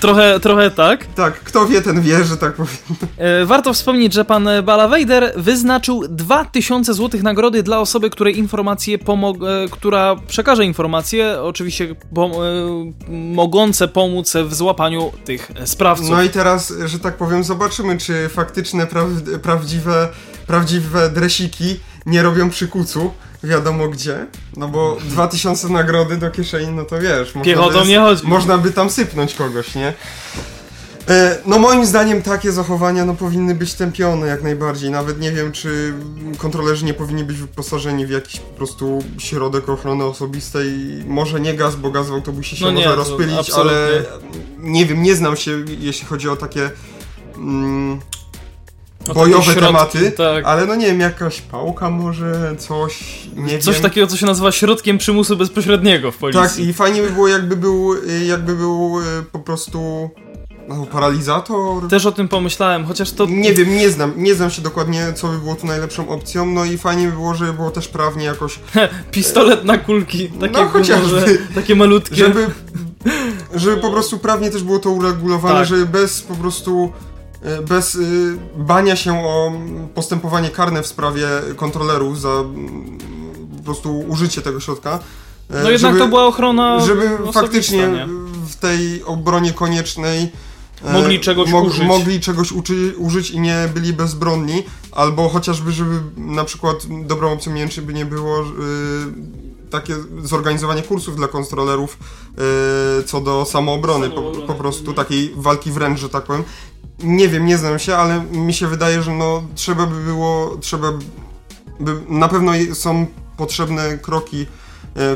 Trochę, trochę tak. Tak, kto wie, ten wie, że tak powiem. E, Warto wspomnieć, że pan Bala Wejder wyznaczył 2000 zł nagrody dla osoby, której informacje pomog- e, która przekaże informacje, oczywiście pom- e, mogące pomóc w złapaniu tych sprawców. No i teraz, że tak powiem, zobaczymy, czy faktyczne, praw- prawdziwe, prawdziwe dresiki nie robią przykucu. Wiadomo gdzie, no bo 2000 nagrody do kieszeni, no to wiesz, Piechotą nie chodzi. można by tam sypnąć kogoś, nie? E, No moim zdaniem takie zachowania no, powinny być tępione jak najbardziej. Nawet nie wiem, czy kontrolerzy nie powinni być wyposażeni w jakiś po prostu środek ochrony osobistej. Może nie gaz, bo gaz w autobusie się No nie, może to rozpylić, absolutnie. ale nie wiem, nie znam się jeśli chodzi o takie mm, bojowe środki, tematy, tak. ale no nie wiem, jakaś pałka może, coś, nie Coś wiem. takiego, co się nazywa środkiem przymusu bezpośredniego w policji. Tak, i fajnie by było jakby był, jakby był y, po prostu no, paralizator. Też o tym pomyślałem, chociaż to... Nie wiem, nie znam, nie znam się dokładnie, co by było tu najlepszą opcją, no i fajnie by było, żeby było też prawnie jakoś, *laughs* Pistolet na kulki, takie, No, chociażby. może, takie malutkie. żeby, *laughs* żeby po prostu prawnie też było to uregulowane, Tak. żeby bez po prostu, y, bez y, bania się o postępowanie karne w sprawie kontrolerów za mm, po prostu użycie tego środka. y, No jednak żeby- to była ochrona żeby faktycznie nie? w tej obronie koniecznej e, Mogli czegoś użyć. mogli czegoś uczy, użyć i nie byli bezbronni, albo chociażby, żeby na przykład dobrą opcją nie wiem, czy by nie było y, takie zorganizowanie kursów dla kontrolerów y, co do samoobrony, po, po prostu takiej walki wręcz, że tak powiem. Nie wiem, nie znam się, ale mi się wydaje, że no trzeba by było, trzeba by, na pewno są potrzebne kroki e,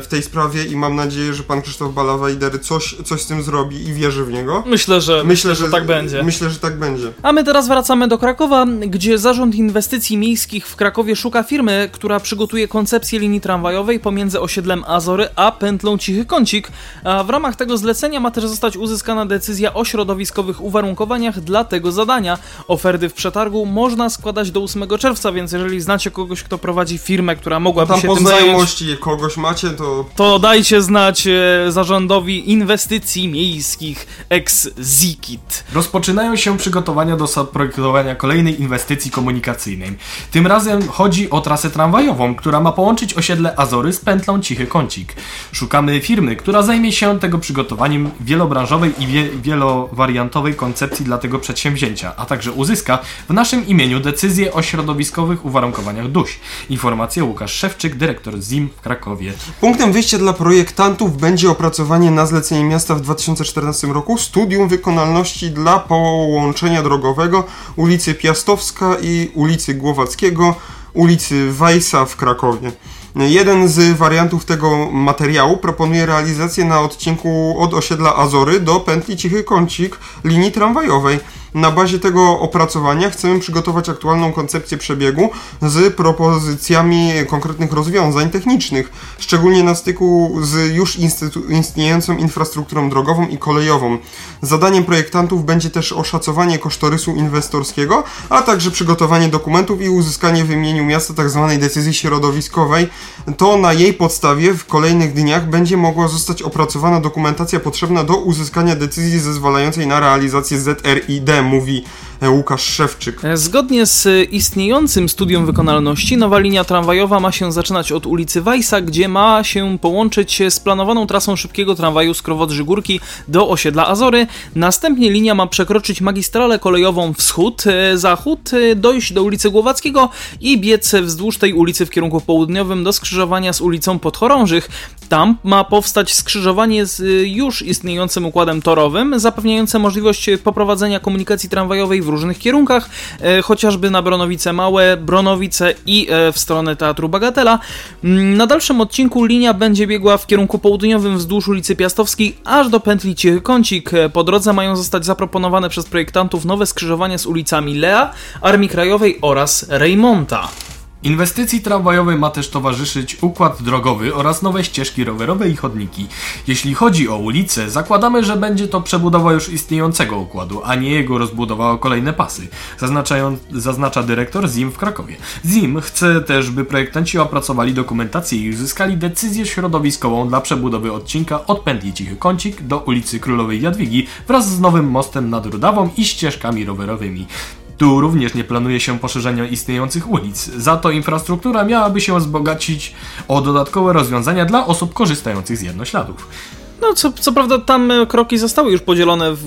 w tej sprawie i mam nadzieję, że pan Krzysztof Balawajder coś, coś z tym zrobi i wierzy w niego. Myślę, że, myślę, że tak będzie. Myślę, że tak będzie. A my teraz wracamy do Krakowa, gdzie Zarząd Inwestycji Miejskich w Krakowie szuka firmy, która przygotuje koncepcję linii tramwajowej pomiędzy osiedlem Azory a pętlą Cichy Kącik. A w ramach tego zlecenia ma też zostać uzyskana decyzja o środowiskowych uwarunkowaniach dla tego zadania. Oferty w przetargu można składać do 8 czerwca, więc jeżeli znacie kogoś, kto prowadzi firmę, która mogłaby Tam się po tym zająć, znajomości kogoś macie, to to dajcie znać e, Zarządowi Inwestycji Miejskich ex-Zikit. Rozpoczynają się przygotowania do zaprojektowania kolejnej inwestycji komunikacyjnej. Tym razem chodzi o trasę tramwajową, która ma połączyć osiedle Azory z pętlą Cichy Kącik. Szukamy firmy, która zajmie się tego przygotowaniem wielobranżowej i wie, wielowariantowej koncepcji dla tego przedsięwzięcia, a także uzyska w naszym imieniu decyzję o środowiskowych uwarunkowaniach duś. Informacje Łukasz Szewczyk, dyrektor ZIM w Krakowie. Punktem wyjścia dla projektantów będzie opracowanie na zlecenie miasta w 2014 roku studium wykonalności dla połączenia drogowego ulicy Piastowska i ulicy Głowackiego, ulicy Wajsa w Krakowie. Jeden z wariantów tego materiału proponuje realizację na odcinku od osiedla Azory do pętli Cichy Kącik linii tramwajowej. Na bazie tego opracowania chcemy przygotować aktualną koncepcję przebiegu z propozycjami konkretnych rozwiązań technicznych, szczególnie na styku z już istniejącą infrastrukturą drogową i kolejową. Zadaniem projektantów będzie też oszacowanie kosztorysu inwestorskiego, a także przygotowanie dokumentów i uzyskanie w imieniu miasta tzw. decyzji środowiskowej. To na jej podstawie w kolejnych dniach będzie mogła zostać opracowana dokumentacja potrzebna do uzyskania decyzji zezwalającej na realizację ZRID, mówi Łukasz Szewczyk. Zgodnie z istniejącym studium wykonalności, nowa linia tramwajowa ma się zaczynać od ulicy Wajsa, gdzie ma się połączyć z planowaną trasą szybkiego tramwaju z Krowodrzy Górki do osiedla Azory. Następnie linia ma przekroczyć magistralę kolejową wschód-zachód, dojść do ulicy Głowackiego i biec wzdłuż tej ulicy w kierunku południowym do skrzyżowania z ulicą Podchorążych. Tam ma powstać skrzyżowanie z już istniejącym układem torowym, zapewniające możliwość poprowadzenia komunikacji tramwajowej w różnych kierunkach, e, chociażby na Bronowice Małe, Bronowice i e, w stronę Teatru Bagatela. Mm, na dalszym odcinku linia będzie biegła w kierunku południowym wzdłuż ulicy Piastowskiej aż do pętli Cichy Kącik. E, po drodze mają zostać zaproponowane przez projektantów nowe skrzyżowania z ulicami Lea, Armii Krajowej oraz Reymonta. Inwestycji tramwajowej ma też towarzyszyć układ drogowy oraz nowe ścieżki rowerowe i chodniki. Jeśli chodzi o ulice, zakładamy, że będzie to przebudowa już istniejącego układu, a nie jego rozbudowa o kolejne pasy, zaznacza dyrektor ZIM w Krakowie. ZIM chce też, by projektanci opracowali dokumentację i uzyskali decyzję środowiskową dla przebudowy odcinka od pętli Cichy Kącik do ulicy Królowej Jadwigi wraz z nowym mostem nad Rudawą i ścieżkami rowerowymi. Tu również nie planuje się poszerzenia istniejących ulic, za to infrastruktura miałaby się wzbogacić o dodatkowe rozwiązania dla osób korzystających z jednośladów. No, co, co prawda tam e, kroki zostały już podzielone, w,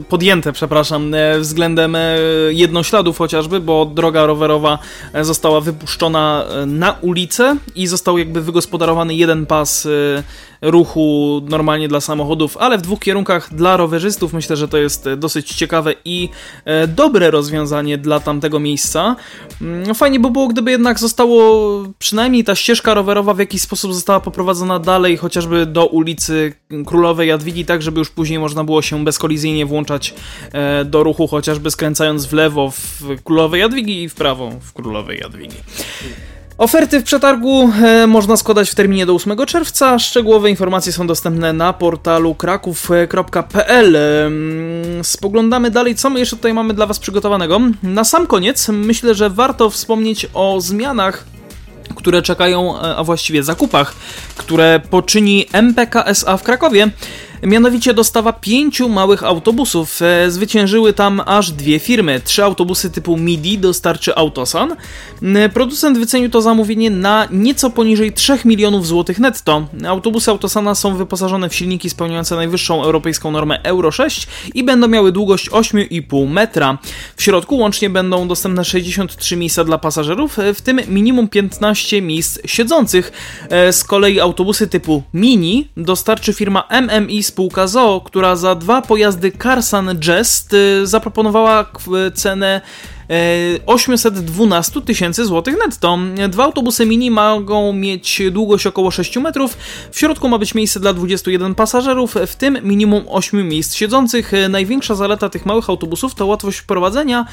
e, podjęte, przepraszam, e, względem jednośladów chociażby, bo droga rowerowa została wypuszczona na ulicę i został jakby wygospodarowany jeden pas ruchu normalnie dla samochodów, ale w dwóch kierunkach dla rowerzystów. Myślę, że to jest e, dosyć ciekawe i e, dobre rozwiązanie dla tamtego miejsca. Mm, fajnie by było, gdyby jednak zostało przynajmniej ta ścieżka rowerowa w jakiś sposób została poprowadzona dalej, chociażby do ulicy Królowej Jadwigi, tak żeby już później można było się bezkolizyjnie włączać e, do ruchu, chociażby skręcając w lewo w Królowej Jadwigi i w prawo w Królowej Jadwigi. Oferty w przetargu e, można składać w terminie do 8 czerwca. Szczegółowe informacje są dostępne na portalu kraków.pl. Spoglądamy dalej, co my jeszcze tutaj mamy dla Was przygotowanego. Na sam koniec myślę, że warto wspomnieć o zmianach które czekają, e, a właściwie zakupach, które poczyni MPKSA w Krakowie. Mianowicie dostawa pięciu małych autobusów. E, zwyciężyły tam aż dwie firmy. Trzy autobusy typu MIDI dostarczy Autosan. E, producent wycenił to zamówienie na nieco poniżej 3 milionów złotych netto. Autobusy Autosana są wyposażone w silniki spełniające najwyższą europejską normę Euro 6 i będą miały długość 8,5 metra. W środku łącznie będą dostępne 63 miejsca dla pasażerów, e, w tym minimum 15 miejsc siedzących. Z kolei autobusy typu Mini dostarczy firma MMI spółka ZOO, która za dwa pojazdy Karsan Jest y, zaproponowała cenę 812 tysięcy złotych netto. Dwa autobusy mini mogą mieć długość około 6 metrów. W środku ma być miejsce dla 21 pasażerów, w tym minimum 8 miejsc siedzących. Największa zaleta tych małych autobusów to łatwość wprowadzenia,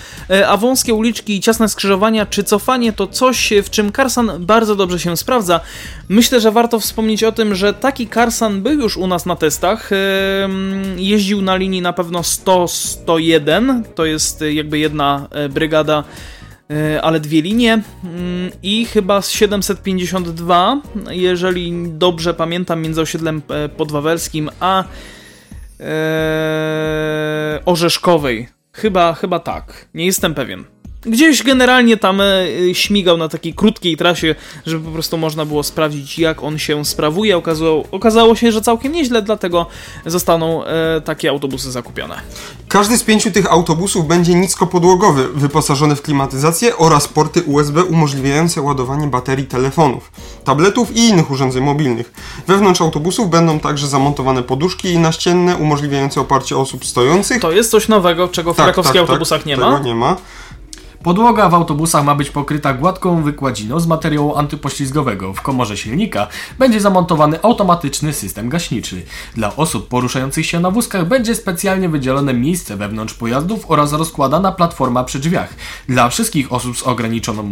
a wąskie uliczki i ciasne skrzyżowania czy cofanie to coś, w czym Karsan bardzo dobrze się sprawdza. Myślę, że warto wspomnieć o tym, że taki Karsan był już u nas na testach. Jeździł na linii na pewno 100-101, to jest jakby jedna brygada brygada, e, ale dwie linie mm, i chyba z 752, jeżeli dobrze pamiętam, między osiedlem e, podwawelskim a e, Orzeszkowej. Chyba, chyba tak. Nie jestem pewien gdzieś generalnie tam e, śmigał na takiej krótkiej trasie, żeby po prostu można było sprawdzić, jak on się sprawuje. Okazało, okazało się, że całkiem nieźle, dlatego zostaną e, takie autobusy zakupione. Każdy z pięciu tych autobusów będzie niskopodłogowy, wyposażony w klimatyzację oraz porty USB umożliwiające ładowanie baterii telefonów, tabletów i innych urządzeń mobilnych. Wewnątrz autobusów będą także zamontowane poduszki naścienne umożliwiające oparcie osób stojących. To jest coś nowego, czego w tak, krakowskich tak, tak. autobusach tak, nie ma. nie ma. Podłoga w autobusach ma być pokryta gładką wykładziną z materiału antypoślizgowego. W komorze silnika będzie zamontowany automatyczny system gaśniczy. Dla osób poruszających się na wózkach będzie specjalnie wydzielone miejsce wewnątrz pojazdów oraz rozkładana platforma przy drzwiach. Dla wszystkich osób z ograniczoną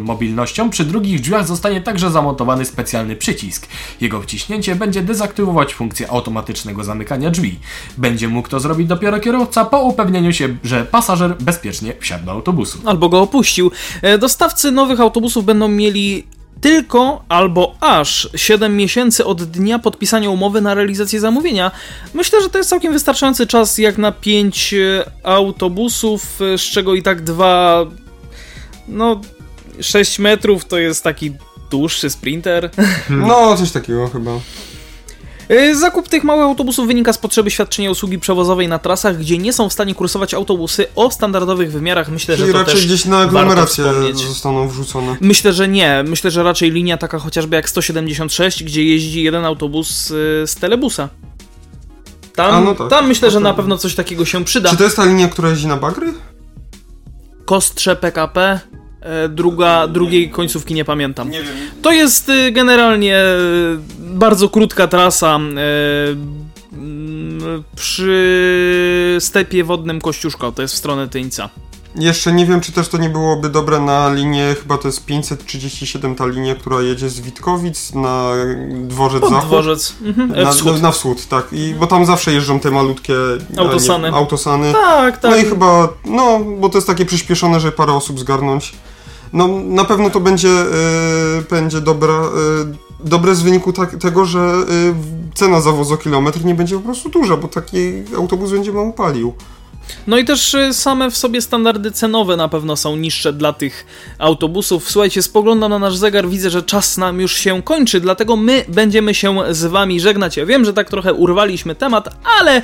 mobilnością przy drugich drzwiach zostanie także zamontowany specjalny przycisk. Jego wciśnięcie będzie dezaktywować funkcję automatycznego zamykania drzwi. Będzie mógł to zrobić dopiero kierowca po upewnieniu się, że pasażer bezpiecznie wsiadł do autobusu albo go opuścił. E, dostawcy nowych autobusów będą mieli tylko albo aż 7 miesięcy od dnia podpisania umowy na realizację zamówienia. Myślę, że to jest całkiem wystarczający czas jak na 5 autobusów, z czego i tak dwa. No, 6 metrów to jest taki dłuższy sprinter. No, coś takiego chyba. Y, Zakup tych małych autobusów wynika z potrzeby świadczenia usługi przewozowej na trasach, gdzie nie są w stanie kursować autobusy o standardowych wymiarach. Myślę, Czyli że to raczej też gdzieś na aglomerację zostaną wrzucone. Myślę, że nie. Myślę, że raczej linia taka chociażby jak 176, gdzie jeździ jeden autobus y, z telebusa. Tam, no tak. tam myślę, że No na pewno coś takiego się przyda. Czy to jest ta linia, która jeździ na bagry? Kostrze PKP, e, druga, drugiej końcówki nie pamiętam. To jest y, generalnie y, bardzo krótka trasa y, przy stepie wodnym Kościuszko, to jest w stronę Tyńca. Jeszcze nie wiem, czy też to nie byłoby dobre na linię, chyba to jest 537 ta linia, która jedzie z Witkowic na dworzec Pod zachód. dworzec. Mhm. e, Na, wschód. na, wschód, tak. I, bo tam zawsze jeżdżą te malutkie Autosany. Nie, autosany. Tak, tak. No i chyba, no, bo to jest takie przyspieszone, że parę osób zgarnąć. No, na pewno to będzie, y, będzie dobra, y, dobre z wyniku tak, tego, że y, cena za wozokilometr nie będzie po prostu duża, bo taki autobus będzie mało palił. No i też same w sobie standardy cenowe na pewno są niższe dla tych autobusów. Słuchajcie, spoglądam na nasz zegar, widzę, że czas nam już się kończy, dlatego my będziemy się z wami żegnać. Ja wiem, że tak trochę urwaliśmy temat, ale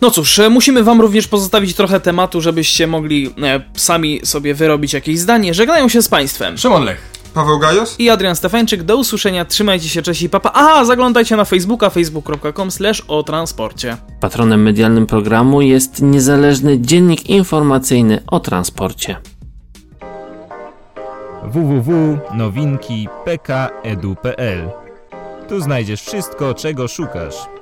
no cóż, e, musimy wam również pozostawić trochę tematu, żebyście mogli e, sami sobie wyrobić jakieś zdanie. Żegnają się z państwem. Szymon Lech. Paweł Gajos? I Adrian Stefańczyk, do usłyszenia, trzymajcie się, cześć i papa. Aha, zaglądajcie na Facebooka, facebook.com slash o transporcie. Patronem medialnym programu jest niezależny dziennik informacyjny o transporcie. www.nowinki.pk.edu.pl Tu znajdziesz wszystko, czego szukasz.